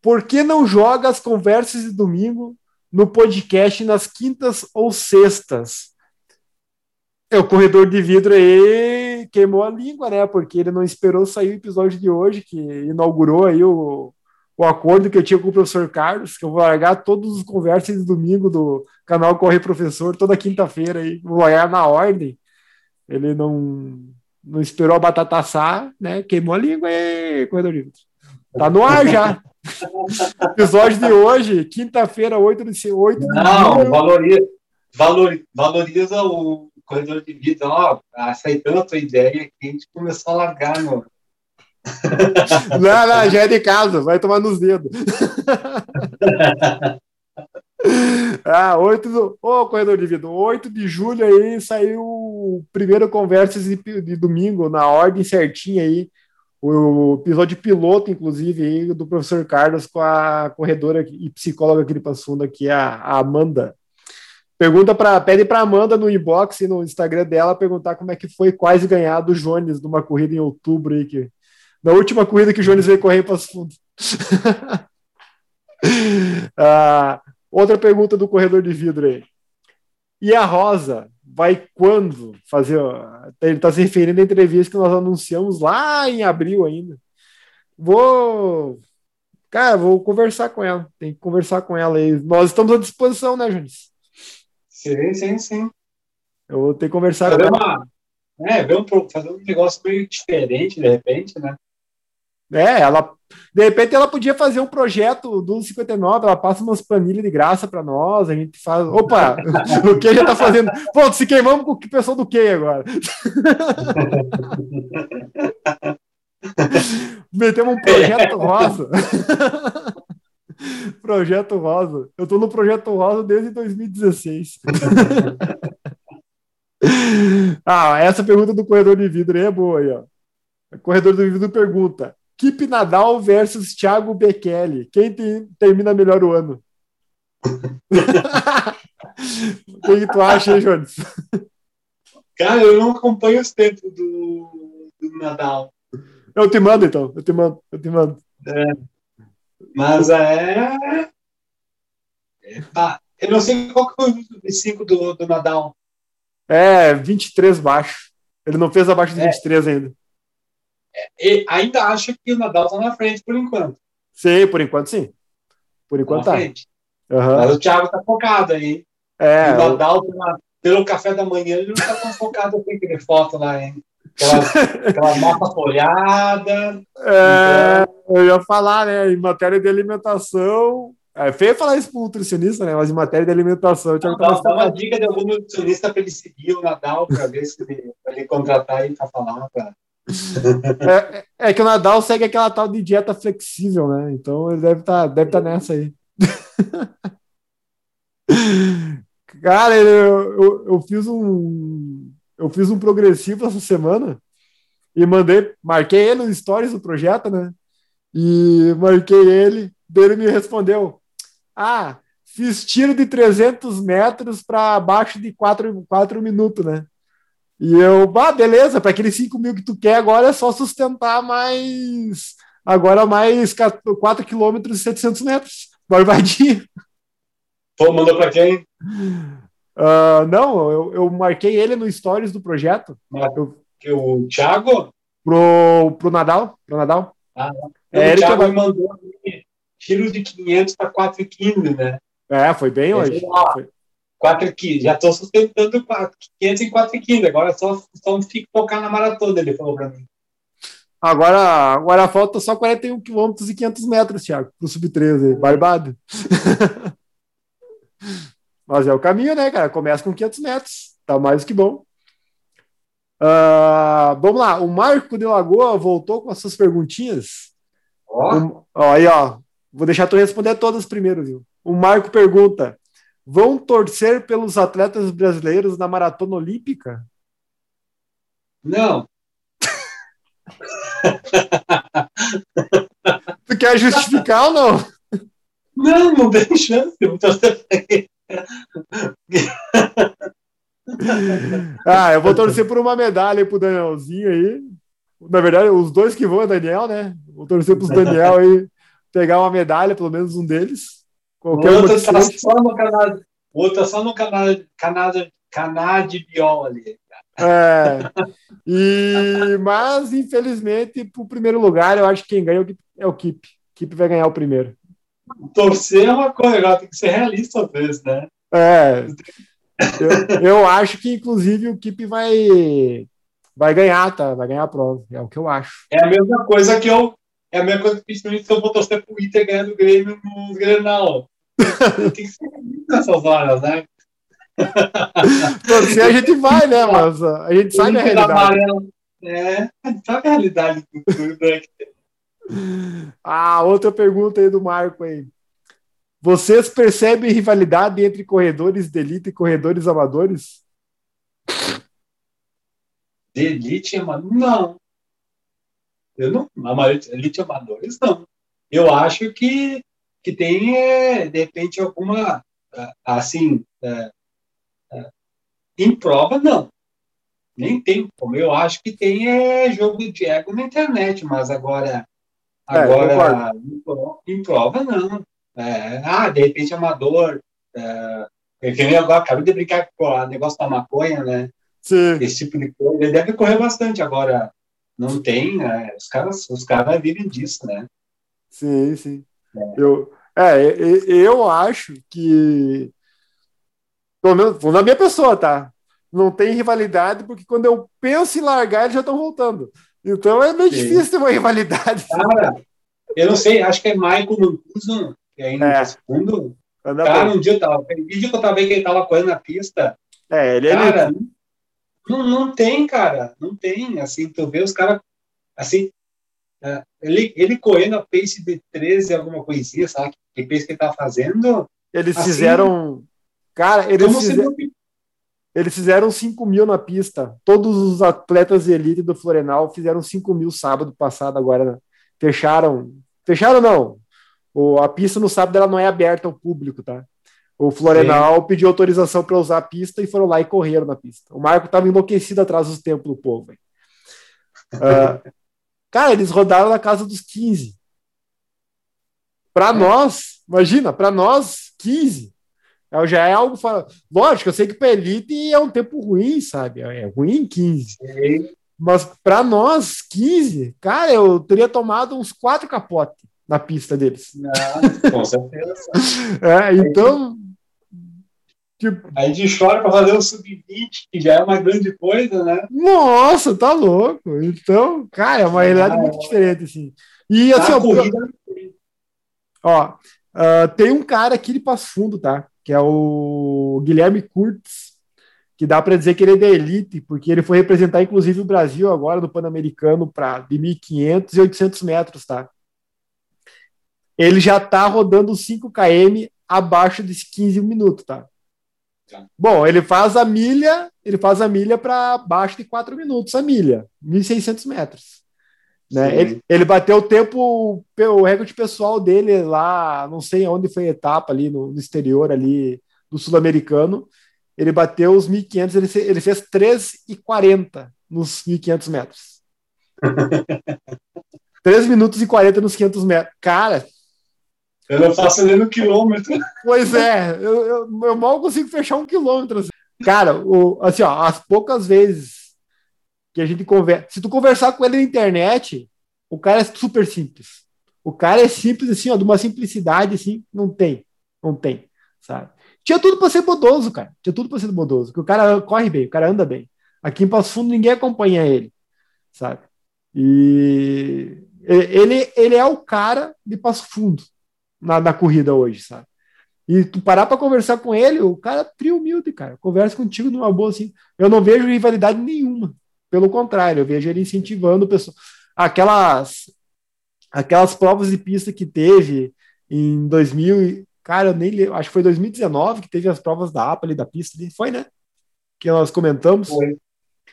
Por que não joga as conversas de domingo no podcast nas quintas ou sextas? É, o corredor de vidro aí queimou a língua, né? Porque ele não esperou sair o episódio de hoje, que inaugurou aí o, o acordo que eu tinha com o professor Carlos, que eu vou largar todos os conversas de domingo do canal Corre Professor, toda quinta-feira aí, vou largar na ordem. Ele não, não esperou a batata assar, né? Queimou a língua aí, corredor de vidro. Tá no ar já. Episódio de hoje, quinta-feira, 8 de 8 de Não, valoriza, valor, valoriza o corredor de vidro. Ó, aceitando a tua ideia, que a gente começou a largar, meu. Não, não, já é de casa, vai tomar nos dedos. ah, 8 do. Ô, corredor de vidro, 8 de julho aí saiu o primeiro Conversas de, de domingo, na ordem certinha aí o episódio piloto, inclusive, do professor Carlos com a corredora e psicóloga aqui de Passunda, que é a Amanda. Pergunta para pede para Amanda no inbox e no Instagram dela perguntar como é que foi quase ganhar do Jones numa corrida em outubro aí que na última corrida que o Jones veio correr em Passo Fundo. ah, outra pergunta do corredor de vidro aí. E a Rosa vai quando fazer. Ele está se referindo à entrevista que nós anunciamos lá em abril ainda. Vou. Cara, vou conversar com ela. Tem que conversar com ela aí. Nós estamos à disposição, né, Jones? Sim, sim, sim. Eu vou ter que conversar fazer com uma, ela. É, ver um, fazer um negócio meio diferente, de repente, né? É, ela. De repente ela podia fazer um projeto do 59, ela passa umas planilhas de graça para nós, a gente faz. Opa, o que já tá fazendo? Pô, se queimamos com o pessoal do que agora? Metemos um projeto rosa. projeto rosa. Eu tô no projeto rosa desde 2016. ah, essa pergunta do corredor de vidro aí é boa aí, ó. O corredor de vidro pergunta: Kip Nadal versus Thiago Bekele. Quem tem, termina melhor o ano? o que, tu acha, hein, Jones? Cara, eu não acompanho os tempos do, do Nadal. Eu te mando, então. Eu te mando. Eu te mando. É. Mas é. é tá. Eu não sei qual que foi o 25 do, do Nadal. É, 23 baixo. Ele não fez abaixo de é. 23 ainda ainda acho que o Nadal está na frente por enquanto. Sim, por enquanto sim. Por enquanto tá. Uhum. Mas o Thiago está focado aí. É, o Nadal, pelo café da manhã, ele não está tão focado assim, aquele foto lá, hein? Aquela, aquela massa folhada. É, então... eu ia falar, né? Em matéria de alimentação. É feio falar isso para um nutricionista, né? Mas em matéria de alimentação. Dá, dá uma dica de algum nutricionista para ele seguir o Nadal, para ver se ele, ele contratar e para falar. Pra é, é, que o Nadal segue aquela tal de dieta flexível, né? Então ele deve estar tá, deve tá nessa aí. Cara, eu, eu, eu, fiz um eu fiz um progressivo essa semana e mandei, marquei ele nos stories do projeto, né? E marquei ele, ele me respondeu: "Ah, fiz tiro de 300 metros para abaixo de 4, 4 minutos, né? E eu, ah, beleza, para aqueles 5 mil que tu quer agora é só sustentar mais. Agora mais 4 quilômetros e 700 metros. Barbadinho. Pô, mandou para quem? Uh, não, eu, eu marquei ele no stories do projeto. Eu, o Thiago? Pro, pro Nadal. Pro Nadal. Ah, é, o Thiago me mandou tiro de 500 para 4,15, né? É, foi bem hoje. Foi. 4,15. Já estou sustentando 500 em 4,15. Agora só, só fico focar na maratona, ele falou para mim. Agora, agora falta só 41 quilômetros e 500 metros, Thiago, para o sub-13. Barbado. Mas é o caminho, né, cara? Começa com 500 metros. Tá mais que bom. Uh, vamos lá. O Marco de Lagoa voltou com as suas perguntinhas. Ó. Um, ó, aí, ó. Vou deixar tu responder todas primeiro, viu? O Marco pergunta: vão torcer pelos atletas brasileiros na maratona olímpica? Não. tu quer justificar ou não? Não, não tem chance. ah, eu vou torcer por uma medalha pro Danielzinho aí. Na verdade, os dois que vão é Daniel, né? Vou torcer pros Daniel aí pegar uma medalha, pelo menos um deles. O outro está só no Canadá. O outro tá só no Canadá, Canadá, Canadibiol ali. É. E, mas, infelizmente, para o primeiro lugar, eu acho que quem ganha é o Kip. O Kip vai ganhar o primeiro. Torcer é uma coisa, agora tem que ser realista às vezes, né? É. Eu, eu acho que, inclusive, o Kip vai, vai ganhar, tá? Vai ganhar a prova. É o que eu acho. É a mesma coisa que eu. É a mesma coisa que principalmente se eu vou torcer pro Inter ganhar do Grêmio no Grenal. tem que ser nessas horas, né? Torcer a gente vai, né? Mas a gente sabe a realidade. É, a gente sabe a realidade do tudo, né? Ah, outra pergunta aí do Marco aí. Vocês percebem rivalidade entre corredores de elite e corredores amadores? De elite amadores? Não. Eu não. Elite amadores, não. Eu acho que, que tem, é, de repente, alguma. Assim. É, é, em prova, não. Nem tem como. Eu acho que tem é, jogo de ego na internet, mas agora é, Agora, é, em prova, não. É, ah, de repente amador. É, que nem agora, acabei de brincar com o negócio da maconha, né? Sim. Esse tipo de coisa. Ele deve correr bastante agora. Não tem, é, os caras, os caras vivem disso, né? Sim, sim. É. Eu, é, eu acho que. Pelo menos na minha pessoa, tá? Não tem rivalidade, porque quando eu penso em largar, eles já estão voltando. Então é meio Sim. difícil ter uma rivalidade. Cara, eu não sei, acho que é Michael Mancuso, que é ainda é. segundo. Cara, um dia eu tava, um vídeo que eu tava vendo que ele tava correndo na pista. É, ele é. Cara, não, não tem, cara, não tem. Assim, tu vê os caras, assim, é, ele, ele correndo a pace de 13, alguma coisinha, sabe? Que pace que ele tá fazendo. Eles assim, fizeram. Cara, eles fizeram. Eles fizeram 5 mil na pista. Todos os atletas de elite do Florenal fizeram 5 mil sábado passado agora. Fecharam. Fecharam não. O, a pista no sábado ela não é aberta ao público, tá? O Florenal Sim. pediu autorização para usar a pista e foram lá e correram na pista. O Marco estava enlouquecido atrás dos tempos do povo. Uh, cara, eles rodaram na casa dos 15. Para é. nós, imagina, para nós, 15. É, já é algo. Lógico, eu sei que para elite é um tempo ruim, sabe? É ruim em 15. Sim. Mas para nós, 15, cara, eu teria tomado uns quatro capotes na pista deles. Não, com certeza. é, então. Tipo... A gente chora para fazer o sub-20, que já é uma grande coisa, né? Nossa, tá louco. Então, cara, é uma realidade ah, muito diferente, assim. E assim, ó, corrida... ó uh, tem um cara aqui de Passo Fundo, tá? Que é o Guilherme Kurtz, que dá para dizer que ele é da elite, porque ele foi representar inclusive o Brasil agora no Pan-Americano para de 1.500 e 800 metros, tá? Ele já tá rodando 5 km abaixo dos 15 minutos, tá? tá? Bom, ele faz a milha, ele faz a milha para abaixo de 4 minutos a milha, 1.600 metros. Né? Ele, ele, bateu o tempo, o recorde pessoal dele lá, não sei onde foi a etapa ali no, no exterior ali do sul-americano. Ele bateu os 1.500, ele, ele fez 3,40 nos 1.500 metros. 3 minutos e 40 nos 500 metros. Cara. Eu não faço nem no quilômetro. Pois é, eu, eu, eu mal consigo fechar um quilômetro. Assim. Cara, o, assim, ó, as poucas vezes que a gente conversa. Se tu conversar com ele na internet, o cara é super simples. O cara é simples, assim, ó, de uma simplicidade, assim, não tem. Não tem, sabe? Tinha tudo para ser bodoso, cara. Tinha tudo para ser bodoso. Porque o cara corre bem, o cara anda bem. Aqui em Passo Fundo ninguém acompanha ele, sabe? E ele, ele é o cara de Passo Fundo na, na corrida hoje, sabe? E tu parar para conversar com ele, o cara é humilde, cara. Conversa contigo numa boa assim. Eu não vejo rivalidade nenhuma. Pelo contrário, eu vejo ele incentivando pessoas. Aquelas, aquelas provas de pista que teve em 2000, cara, eu nem lembro, acho que foi 2019 que teve as provas da APA ali da pista, foi, né? Que nós comentamos. Foi.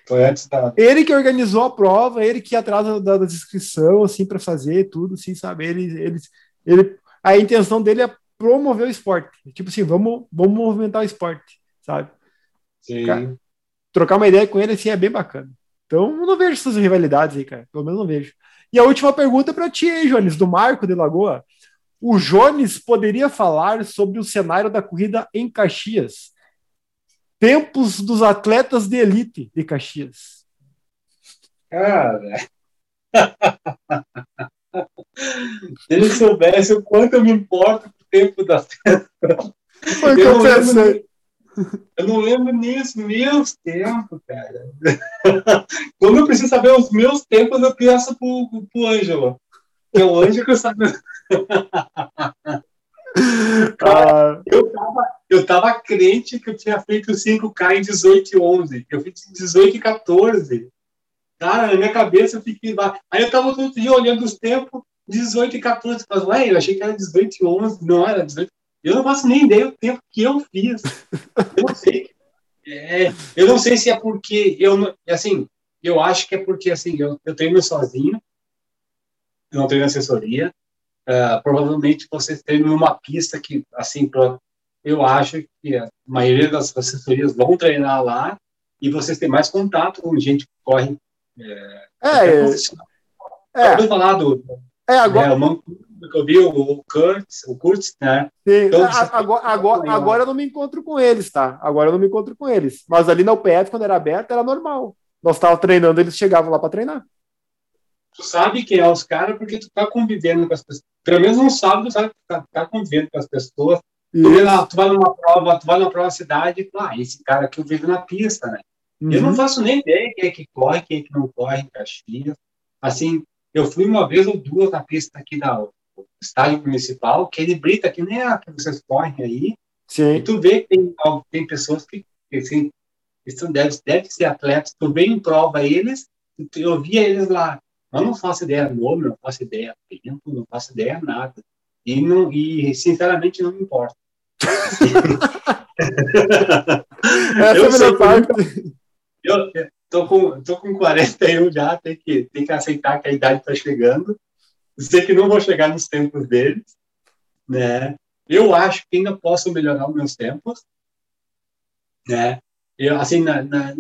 Foi antes da. Ele que organizou a prova, ele que ia atrás da, da inscrição, assim, para fazer tudo, assim, sabe? Ele, ele, ele, a intenção dele é promover o esporte. Tipo assim, vamos, vamos movimentar o esporte, sabe? Sim. Cara, trocar uma ideia com ele, assim, é bem bacana. Então, eu não vejo essas rivalidades aí, cara. Pelo menos não vejo. E a última pergunta para ti aí, Jones, do Marco de Lagoa. o Jones poderia falar sobre o cenário da corrida em Caxias. Tempos dos atletas de elite de Caxias. Cara. Se ele soubesse o quanto eu me importo com o tempo da festa. Foi o que eu, lembro, pensei. Eu não lembro nem os meus tempos, cara. Quando eu preciso saber os meus tempos, eu peço pro, pro Ângelo. É o Ângelo que eu sabe. Ah, Eu tava, eu tava crente que eu tinha feito 5K em 18 e 11. Eu fiz 18 e 14. Cara, na minha cabeça eu fiquei lá. Aí eu tava todo dia olhando os tempos, 18 e 14. Mas, ué, eu achei que era 18 e 11. Não era 18. Eu não faço nem ideia do tempo que eu fiz. Eu não sei. É, eu não sei se é porque eu não, assim, eu acho que é porque assim, eu, eu treino sozinho, eu não treino assessoria. Ah, provavelmente vocês treinam numa pista que, assim, pro- eu acho que a maioria das assessorias vão treinar lá e vocês têm mais contato com gente que corre. é, é, Eu vou falar do é, agora, é, o Mancuso que eu vi, o, Kurtz, o Kurtz, né? sim, então, a- agora, agora, agora eu não me encontro com eles, tá? Agora eu não me encontro com eles. Mas ali na UPF, quando era aberto, era normal. Nós estávamos treinando, eles chegavam lá para treinar. Tu sabe quem é os caras porque tu tá convivendo com as pessoas. Pelo menos um sábado, tu sabe que tá, tá convivendo com as pessoas. Tu, lá, tu vai numa prova, tu vai numa prova cidade, e, ah, esse cara aqui eu vejo na pista, né? Eu não Uhum. faço nem ideia quem é que corre, quem é que não corre em Caxias. Assim, eu fui uma vez ou duas na pista aqui da estádio municipal, que ele brita que nem a que vocês correm aí, e Sim. tu vê que tem, tem pessoas que, assim, são, deve, deve ser atletas, tu vê em prova eles, e eu via eles lá, eu não faço ideia nome, não faço ideia tempo, não faço ideia nada. E, não, e sinceramente não me importa. Essa Eu é sei parte. Eu eu tô com, tô com 41 já, tem que, tem que aceitar que a idade está chegando. Sei que não vou chegar nos tempos deles, né? Eu acho que ainda posso melhorar os meus tempos, né? Eu, assim, na, na-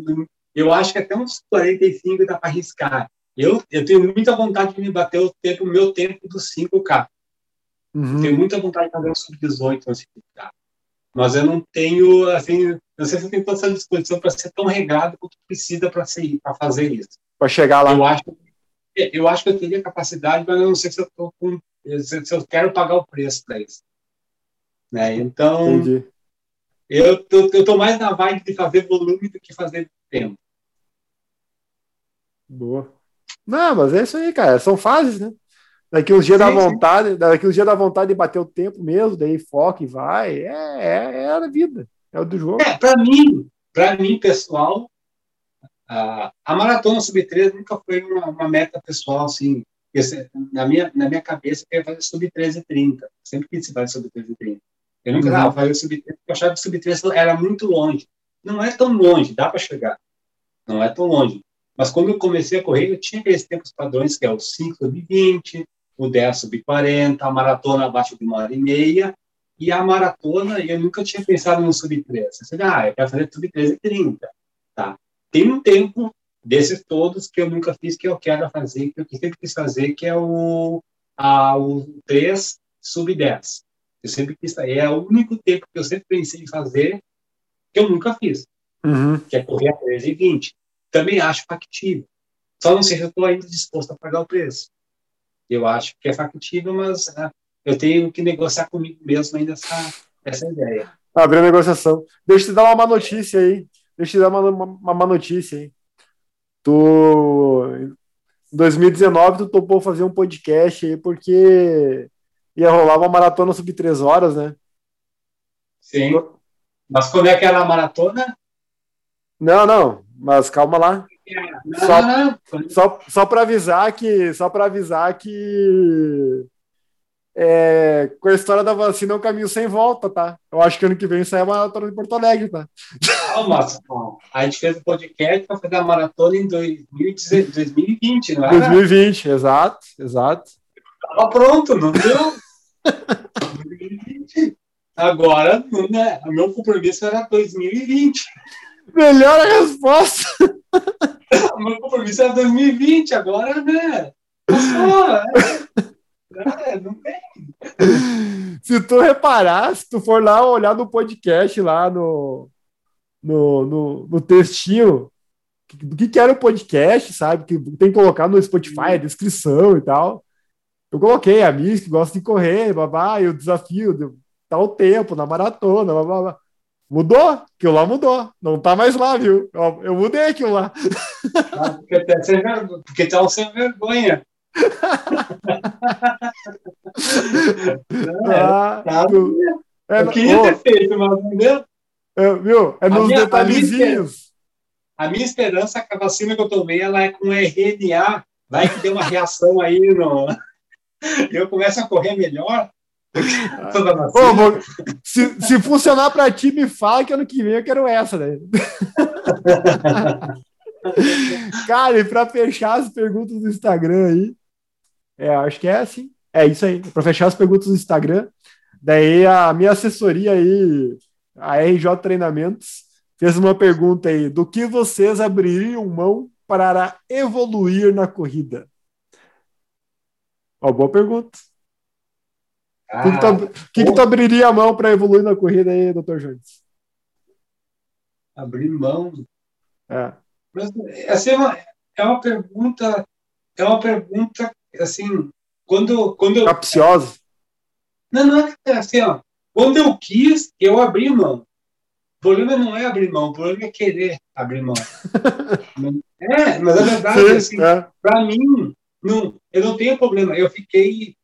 eu acho que até uns 45 dá para arriscar. Eu, eu tenho muita vontade de me bater o tempo, meu tempo dos 5K. Uhum. Tenho muita vontade de fazer um sub-18 no 5K. Mas eu não tenho, assim, não sei se eu tenho toda essa disposição para ser tão regrado quanto precisa para fazer isso. Para chegar lá. Eu acho, eu acho que eu teria capacidade, mas eu não sei se eu, tô com, se eu quero pagar o preço para isso. Né? Então, Entendi. eu tô mais na vibe de fazer volume do que fazer tempo. Boa. Não, mas é isso aí, cara. São fases, né? Daqui uns dias Sim, dá sim. vontade, daqui uns dias dá vontade de bater o tempo mesmo, daí foca e vai. É, é, é a vida. É o do jogo. É, para mim, para mim, pessoal, a, a maratona sub-13 nunca foi uma, uma meta pessoal, assim. Na, minha, na minha cabeça, eu ia fazer sub-13 e 30. Sempre quis fazer sub-13 e 30. Eu nunca Uhum. ah, fazer sub-13, porque eu achava que sub-13 era muito longe. Não é tão longe, dá para chegar. Não é tão longe. Mas quando eu comecei a correr, eu tinha aqueles tempos padrões, que é o 5 sub-20, o 10 sub-40, a maratona abaixo de uma hora e meia, e a maratona, eu nunca tinha pensado no sub-13. Eu disse, ah, eu quero fazer sub-13 e 30. Tá. Tem um tempo desses todos que eu nunca fiz, que eu quero fazer, que eu sempre quis fazer, que é o, a, o 3 sub-10. Eu sempre quis, é o único tempo que eu sempre pensei em fazer, que eu nunca fiz Uhum. que é correr a 13 e 20. Também acho factível. Só não sei se eu estou ainda disposto a pagar o preço. Eu acho que é factível, mas ah, eu tenho que negociar comigo mesmo ainda essa, essa ideia. Abriu a negociação. Deixa eu te dar uma má notícia aí. Deixa eu te dar uma, uma, uma má notícia aí. Tu. Em 2019, tu topou fazer um podcast aí porque ia rolar uma maratona sub 3 horas, né? Sim. Mas quando é que era a maratona? Não, não, mas calma lá. Não, Só- não, não. Só, só para avisar que. Só para avisar que. é, com a história da vacina é um caminho sem volta, tá? Eu acho que ano que vem sai a maratona de Porto Alegre, tá? Calma. A gente fez o podcast para fazer a maratona em 2019 2020, não era? 2020, exato, exato. Tava pronto, não deu? 2020. Agora, né, o meu compromisso era 2020. Melhor a resposta. O meu compromisso era 2020, agora, né? Passou, é. É, não tem. se tu reparar, se tu for lá olhar no podcast lá no, no, no, no textinho do que, que era o podcast, sabe? Que tem que colocar no Spotify a descrição e tal. Eu coloquei a Miss que gosta de correr, babá, e o desafio de tal tempo na maratona, babá. Mudou, aquilo lá mudou. Não tá mais lá, viu? Eu, eu mudei aquilo lá. Ah, porque, tá sem vergonha, porque sem vergonha. não, ah, tá, tu, é, eu queria oh, ter feito, mas não deu. É, viu? É A nos minha- detalhezinhos. A minha esperança é que a vacina que eu tomei ela é com RNA. Vai que dê uma reação aí no. Eu começo a correr melhor. Toda Ô, vacina. se, se funcionar pra ti, me fala que ano que vem eu quero essa, né? Cara, e pra fechar as perguntas do Instagram aí, é, acho que é assim. É isso aí. Pra fechar as perguntas do Instagram, daí a minha assessoria aí, a RJ Treinamentos, fez uma pergunta aí: do que vocês abririam mão para evoluir na corrida? Ó, boa pergunta. O que, que, tu, Ah, que que tu abriria a mão para evoluir na corrida aí, doutor Jones? abrir mão. É. Mas, assim, é uma, é uma pergunta. É uma pergunta, assim, quando, quando. Capciosa. Não, não é assim, ó. Quando eu quis, eu abri mão. O problema não é abrir mão, o problema é querer abrir mão. é, mas a verdade é assim, Sim, é. para mim, não, eu não tenho problema. Eu fiquei,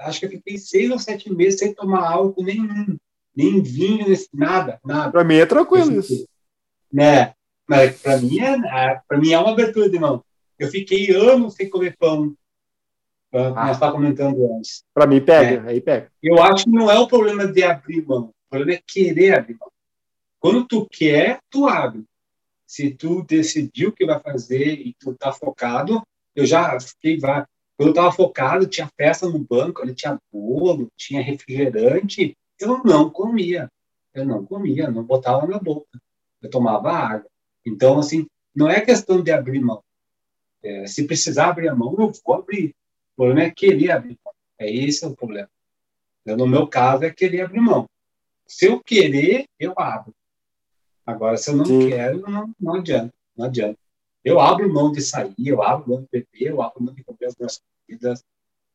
acho que eu fiquei seis ou sete meses sem tomar álcool nenhum, nem vinho, nada, nada. Pra mim é tranquilo isso. Né? Mas para mim é, para mim é uma abertura de mão. Eu fiquei anos sem comer pão. Ah, Ah. Nós estava comentando antes. Pra mim pega, aí pega. Eu acho que não é o problema de abrir mão. O problema é querer abrir mão. Quando tu quer, tu abre. Se tu decidiu o que vai fazer e tu tá focado, eu já fiquei vá- quando eu tava focado, tinha festa no banco, ali tinha bolo, tinha refrigerante, eu não comia. Eu não comia, não botava na boca. Eu tomava água. Então, assim, não é questão de abrir mão. É, se precisar abrir a mão, eu vou abrir. O problema é querer abrir mão. É esse é o problema. Eu, no meu caso, é querer abrir mão. Se eu querer, eu abro. Agora, se eu não Sim. quero, não, não adianta. Não adianta. Eu abro mão de sair, eu abro mão de beber, eu abro mão de comer as minhas comidas,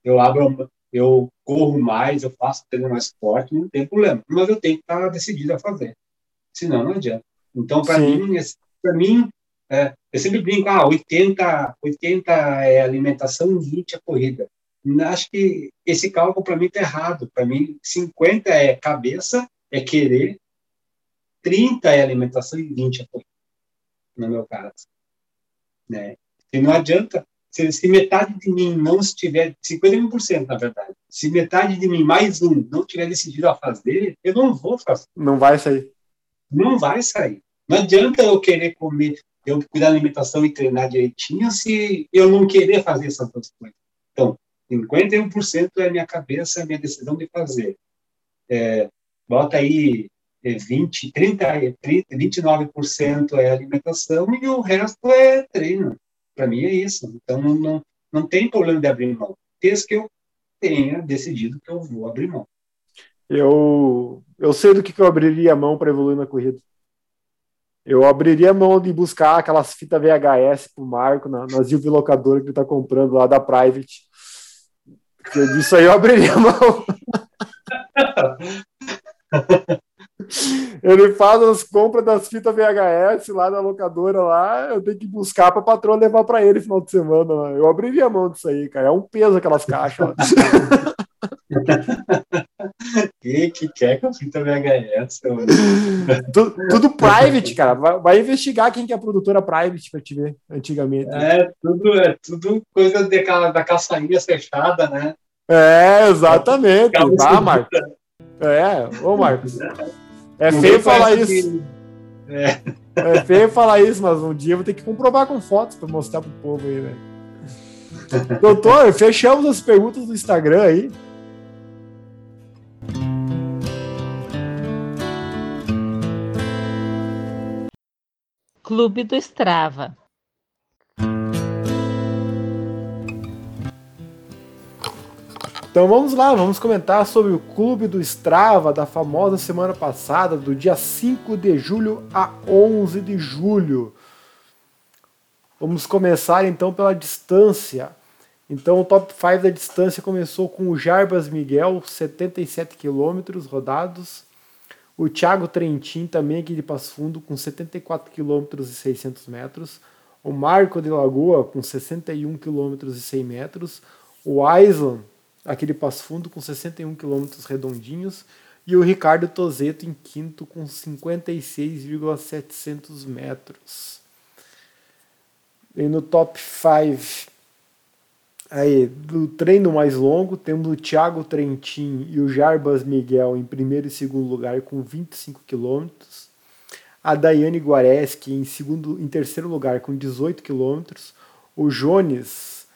eu abro, eu corro mais, eu faço treino mais forte, não tem problema. Mas eu tenho que estar decidido a fazer. Senão, não adianta. Então, para mim, para mim, é, eu sempre brinco, ah, 80, 80 é alimentação, 20 é corrida. Acho que esse cálculo para mim está errado. Para mim, 50 é cabeça, é querer, 30 é alimentação e 20 é corrida, no meu caso. Né? E não adianta, se, se metade de mim não estiver, 51% na verdade, se metade de mim mais um não tiver decidido a fazer, eu não vou fazer Não vai sair. não vai sair. Não adianta eu querer comer, eu cuidar da alimentação e treinar direitinho se eu não querer fazer essas duas coisas. Então, 51% é minha cabeça, é minha decisão de fazer. É, bota aí é, 20, 30, 30, 29% é alimentação e o resto é treino. Para mim é isso. Então, não, não tem problema de abrir mão. Desde que eu tenha decidido que eu vou abrir mão. Eu, eu sei do que, que eu abriria a mão para evoluir na corrida. Eu abriria mão de buscar aquelas fitas VHS pro Marco na, na Zilvio Locadora que ele tá comprando lá da Private. Porque Disso aí eu abriria mão. Ele faz as compras das fitas VHS lá na locadora lá, eu tenho que buscar para patroa levar para ele final de semana. lá. Eu abriria a mão disso aí, cara. É um peso aquelas caixas lá. Quem que quer que eu fita VHS? Tu- tudo private, cara. Vai, vai investigar quem que é a produtora private pra te ver, antigamente. É tudo, é tudo coisa de, da caçainha fechada, né? É, exatamente. Calma, sim. Marcos. É, ô Marcos. É feio com falar isso. que- É, É feio falar isso, mas um dia eu vou ter que comprovar com fotos pra mostrar pro povo aí, velho. Doutor, fechamos as perguntas do Instagram aí. Clube do Strava. Então vamos lá, vamos comentar sobre o Clube do Strava da famosa semana passada, do dia 5 de julho a 11 de julho. Vamos começar então pela distância. Então o top 5 da distância começou com o Jarbas Miguel, 77 quilômetros rodados. O Thiago Trentin, também aqui de Passo Fundo, com 74 quilômetros e 600 metros. O Marco de Lagoa, com 61 quilômetros e 100 metros. O Aislan, aquele Passo Fundo com 61 quilômetros redondinhos, e o Ricardo Tozeto em quinto com 56,700 metros. E no top 5 aí, do treino mais longo, temos o Thiago Trentin e o Jarbas Miguel em primeiro e segundo lugar com 25 quilômetros. A Daiane Guareschi em, segundo, em terceiro lugar com 18 quilômetros. O Jones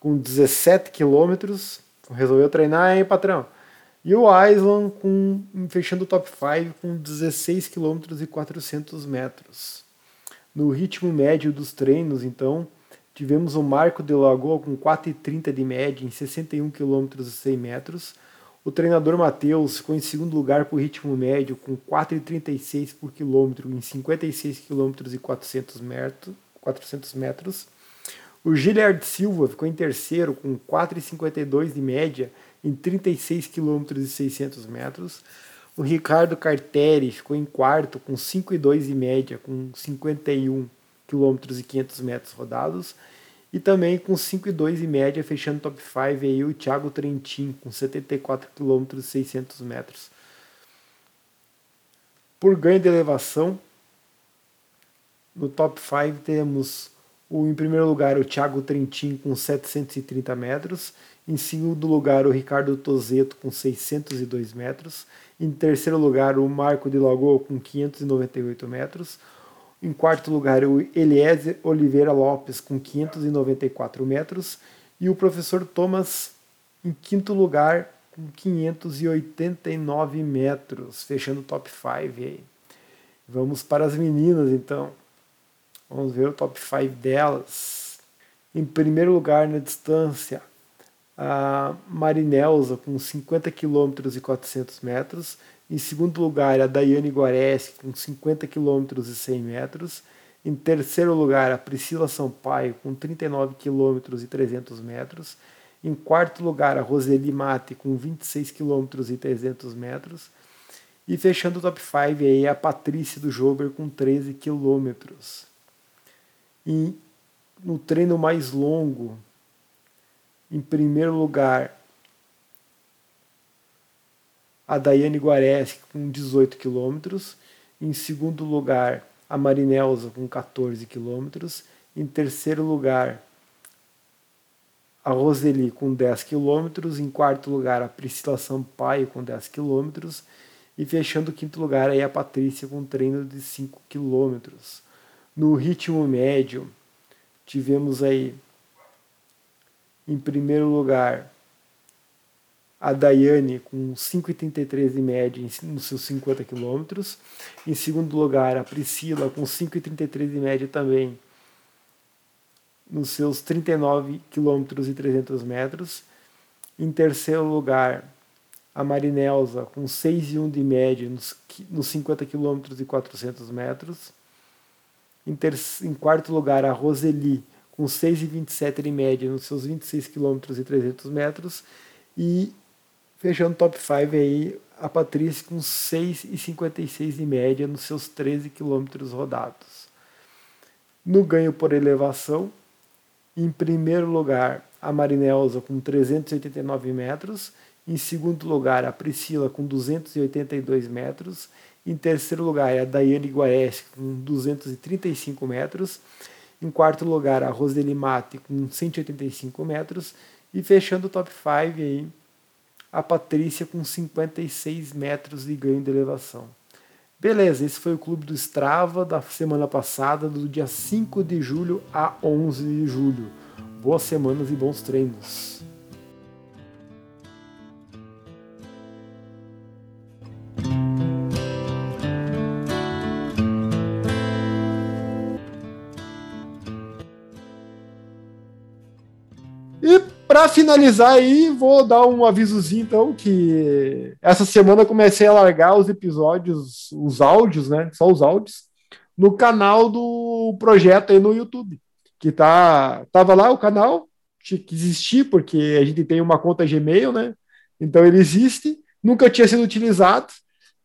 com 17 quilômetros. Resolveu treinar, hein, patrão? E o Island com, fechando o top 5 com 16 km e 400 metros. No ritmo médio dos treinos, então, tivemos o Marco de Lagoa com 4,30 de média em 61 km e 100 metros. O treinador Matheus ficou em segundo lugar por ritmo médio com 4,36 por quilômetro em 56 km e 400 metros. O Giliard Silva ficou em terceiro com 4,52 de média em 36 km e 600 metros. O Ricardo Carteri ficou em quarto com 5,2 de média com 51 km e 500 metros rodados. E também com 5,2 de média, fechando top 5 aí o Thiago Trentin com 74 km e 600 metros. Por ganho de elevação, no top 5 temos o, em primeiro lugar, o Thiago Trentin com 730 metros. Em segundo lugar, o Ricardo Tozeto com 602 metros. Em terceiro lugar, o Marco de Lagoa com 598 metros. Em quarto lugar, o Eliezer Oliveira Lopes com 594 metros. E o professor Thomas em quinto lugar com 589 metros, fechando o top 5 aí. Vamos para as meninas então. Vamos ver o top 5 delas. Em primeiro lugar na distância, a Marinelza com 50 km e 400 metros. Em segundo lugar, a Daiane Guareschi com 50 km e 100 metros. Em terceiro lugar, a Priscila Sampaio com 39 km e 300 metros. Em quarto lugar, a Roseli Mate com 26 km e 300 metros. E fechando o top 5 aí, a Patrícia do Jober com 13 quilômetros. E no treino mais longo, em primeiro lugar, a Daiane Guareschi com 18 quilômetros. Em segundo lugar, a Marinelza com 14 quilômetros. Em terceiro lugar, a Roseli com 10 quilômetros. Em quarto lugar, a Priscila Sampaio com 10 quilômetros. E fechando o quinto lugar, aí a Patrícia com treino de 5 quilômetros. No ritmo médio, tivemos aí, em primeiro lugar, a Daiane com 5,33 de média nos seus 50 quilômetros. Em segundo lugar, a Priscila com 5,33 de média também nos seus 39 quilômetros e 300 metros. Em terceiro lugar, a Marinelza com 6,1 de média nos, nos 50 quilômetros e 400 metros. Em, ter, em quarto lugar, a Roseli, com 6,27 de média nos seus 26 km e 300 metros. E fechando top 5 aí, a Patrícia com 6,56 de média nos seus 13 km rodados. No ganho por elevação, em primeiro lugar, a Marinelza com 389 metros. Em segundo lugar, a Priscila com 282 metros. Em terceiro lugar, a Daiane Guareschi, com 235 metros. Em quarto lugar, a Roseli Mate, com 185 metros. E fechando o top 5 aí, a Patrícia com 56 metros de ganho de elevação. Beleza, esse foi o clube do Strava da semana passada, do dia 5 de julho a 11 de julho. Boas semanas e bons treinos. Para finalizar aí, vou dar um avisozinho então que essa semana comecei a largar os episódios, os áudios, né? Só os áudios no canal do projeto aí no YouTube, que tá tava lá o canal, tinha que existir porque a gente tem uma conta Gmail, né? Então ele existe, nunca tinha sido utilizado.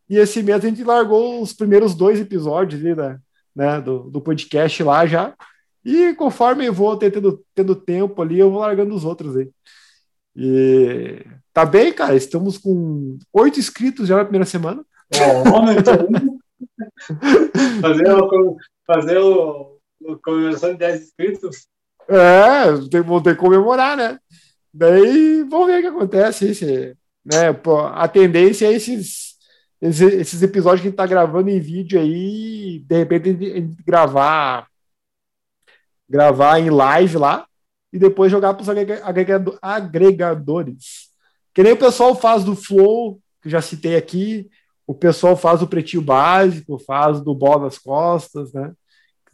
E esse mês a gente largou os primeiros dois episódios ali, né, do, do podcast lá já. E conforme eu vou tendo, tendo tempo ali, eu vou largando os outros aí. E tá bem, cara. Estamos com oito inscritos já na primeira semana. então. fazer o, fazer o, o comemoração de 10 inscritos. É, tem, vou ter que comemorar, né? Daí vamos ver o que acontece. Esse, né? Pô, a tendência é esses, esses, esses episódios que a gente tá gravando em vídeo aí, de repente a gente gravar gravar em live lá e depois jogar para os agregado, agregadores. Que nem o pessoal faz do Flow, que já citei aqui, o pessoal faz do Pretinho Básico, faz do Bola nas Costas, né?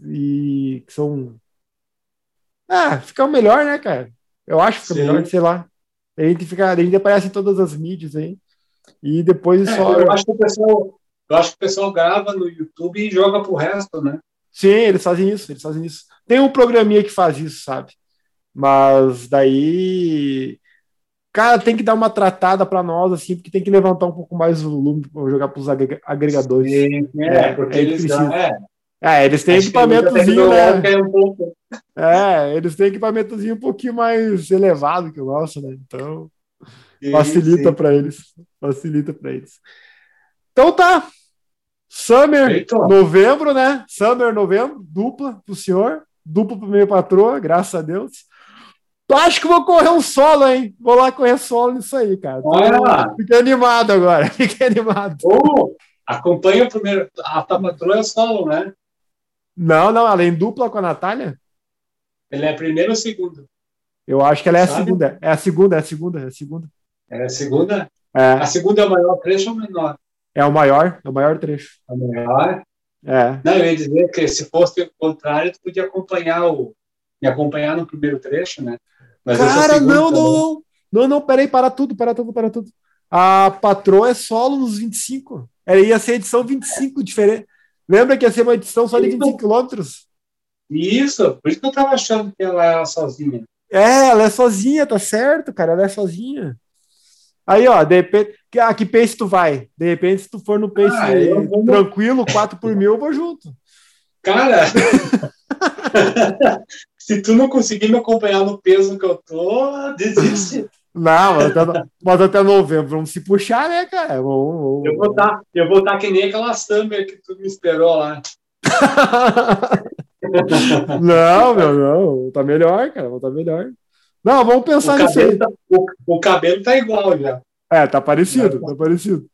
E que são. Ah, fica melhor, né, cara? Eu acho que fica Sim. melhor, sei lá. A gente, fica, a gente aparece em todas as mídias aí. E depois é, só. Eu acho, que o pessoal, eu acho que o pessoal grava no YouTube e joga pro resto, né? Sim, eles fazem isso, eles fazem isso. Tem um programinha que faz isso, sabe? Mas daí. Cara, tem que dar uma tratada para nós, assim, porque tem que levantar um pouco mais o volume para jogar para os agregadores. Sim, é, é, porque é eles, é. é, eles têm equipamentozinho, né? É, eles têm equipamentozinho um pouquinho mais elevado que o nosso, né? Então, sim, facilita para eles. Facilita para eles. Então tá, Summer, novembro, né? Summer, novembro, dupla pro senhor, dupla pro minha patroa, graças a Deus. Acho que vou correr um solo, hein? Vou lá correr solo nisso aí, cara. Olha Fiquei animado agora, fiquei animado. Oh, acompanha o primeiro. A tua patroa é solo, né? Não, não, ela é em dupla com a Natália. Ele é primeiro ou segundo? Eu acho que ela é Sabe? a segunda. É a segunda, é a segunda, é a segunda. É a segunda? É. A segunda é o maior trecho ou menor? É o maior, é o maior trecho. É o maior? É. Não, eu ia dizer que se fosse o contrário, tu podia acompanhar o. me acompanhar no primeiro trecho, né? Mas Cara, não, não, não. Não, não, peraí, para tudo, para tudo, para tudo. A patroa é solo nos 25. Ela ia ser edição 25 diferente. Lembra que ia ser uma edição só de 25 quilômetros? Isso, por isso que eu tava achando que ela era sozinha. É, ela é sozinha, tá certo, cara, ela é sozinha. Aí, ó, de repente, a que pace tu vai? De repente, se tu for no pace ah, vou... tranquilo, 4 por mil, eu vou junto. Cara, se tu não conseguir me acompanhar no peso que eu tô, desiste. Não, mas até, mas até novembro vamos se puxar, né, cara? Vamos, vamos, eu vou estar, tá, eu vou estar tá que nem aquela summer que tu me esperou lá. não, meu, não. Tá melhor, cara. Tá melhor. Não, vamos pensar o nisso aí. Tá, o, o, cabelo tá igual já. É, tá parecido, tá parecido.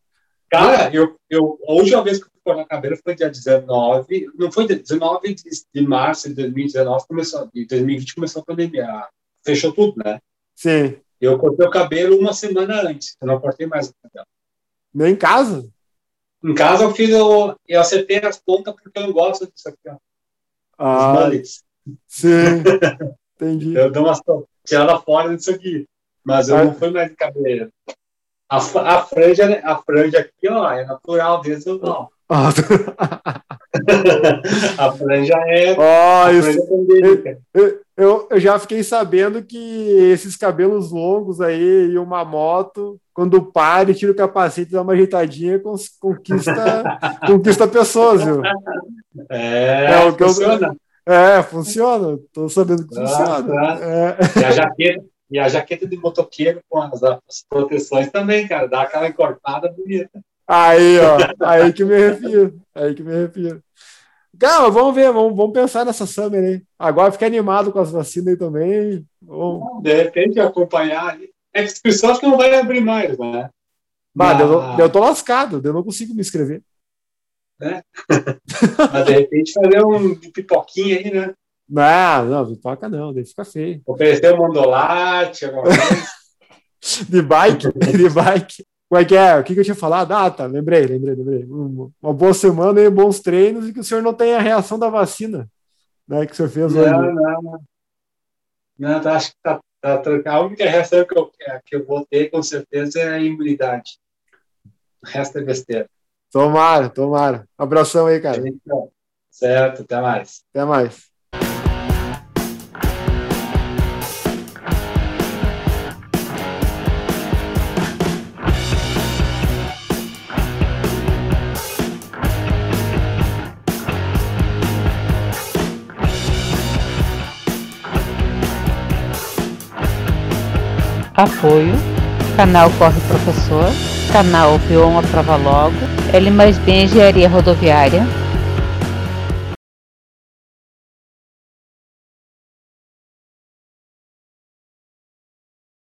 Cara, eu, eu, a última vez que eu fui cortar cabelo foi dia 19, não foi dia 19 de, de março de 2019, começou, de 2020 começou a pandemia, fechou tudo, né? Sim. Eu cortei o cabelo uma semana antes, eu não cortei mais o cabelo. Nem em casa? Em casa eu fiz, eu, eu acertei as pontas porque eu não gosto disso aqui, ó. Ah, sim, entendi. eu dou umas tirada fora disso aqui. Mas eu ah. não fui mais de cabelo. A, a, franja, a franja aqui, ó, é natural desde o não. a franja é. Oh, isso, franja é eu, eu, eu, já fiquei sabendo que esses cabelos longos aí e uma moto, quando para e tira o capacete e dá uma ajeitadinha, conquista, conquista pessoas, viu? É, é o que funciona. Eu, é, funciona. Tô sabendo que ah, funciona. Tá. É. E, a jaqueta, e a jaqueta de motoqueiro com as, as, proteções também, cara. Dá aquela encorpada bonita. Aí, ó. Aí que me refiro. Aí que me refiro. Calma, vamos ver, vamos, vamos pensar nessa Summer aí. Agora fica animado com as vacinas aí também. Vamos... De repente acompanhar ali. É que inscrição acho que não vai abrir mais, né? Bah, eu, eu tô lascado, eu não consigo me inscrever né? Mas de repente fazer um pipoquinha aí, né? Não, não, Vitoca não, daí fica feio. Ofereceu um mandolate, de bike, de bike. Como é que é? O que, que eu tinha falado? Ah, tá, lembrei, lembrei, lembrei. Uma boa semana e bons treinos e que o senhor não tenha a reação da vacina, né, que o senhor fez não, hoje. Não, não. Não, tá, acho que tá, tá A única reação que eu, é, que eu vou ter, com certeza, é a imunidade. O resto é besteira. Tomara, tomara. Abração aí, cara. Certo, até mais. Até mais. Apoio, Canal Corre Professor, Canal P1 Aprova Logo, L mais B Engenharia Rodoviária,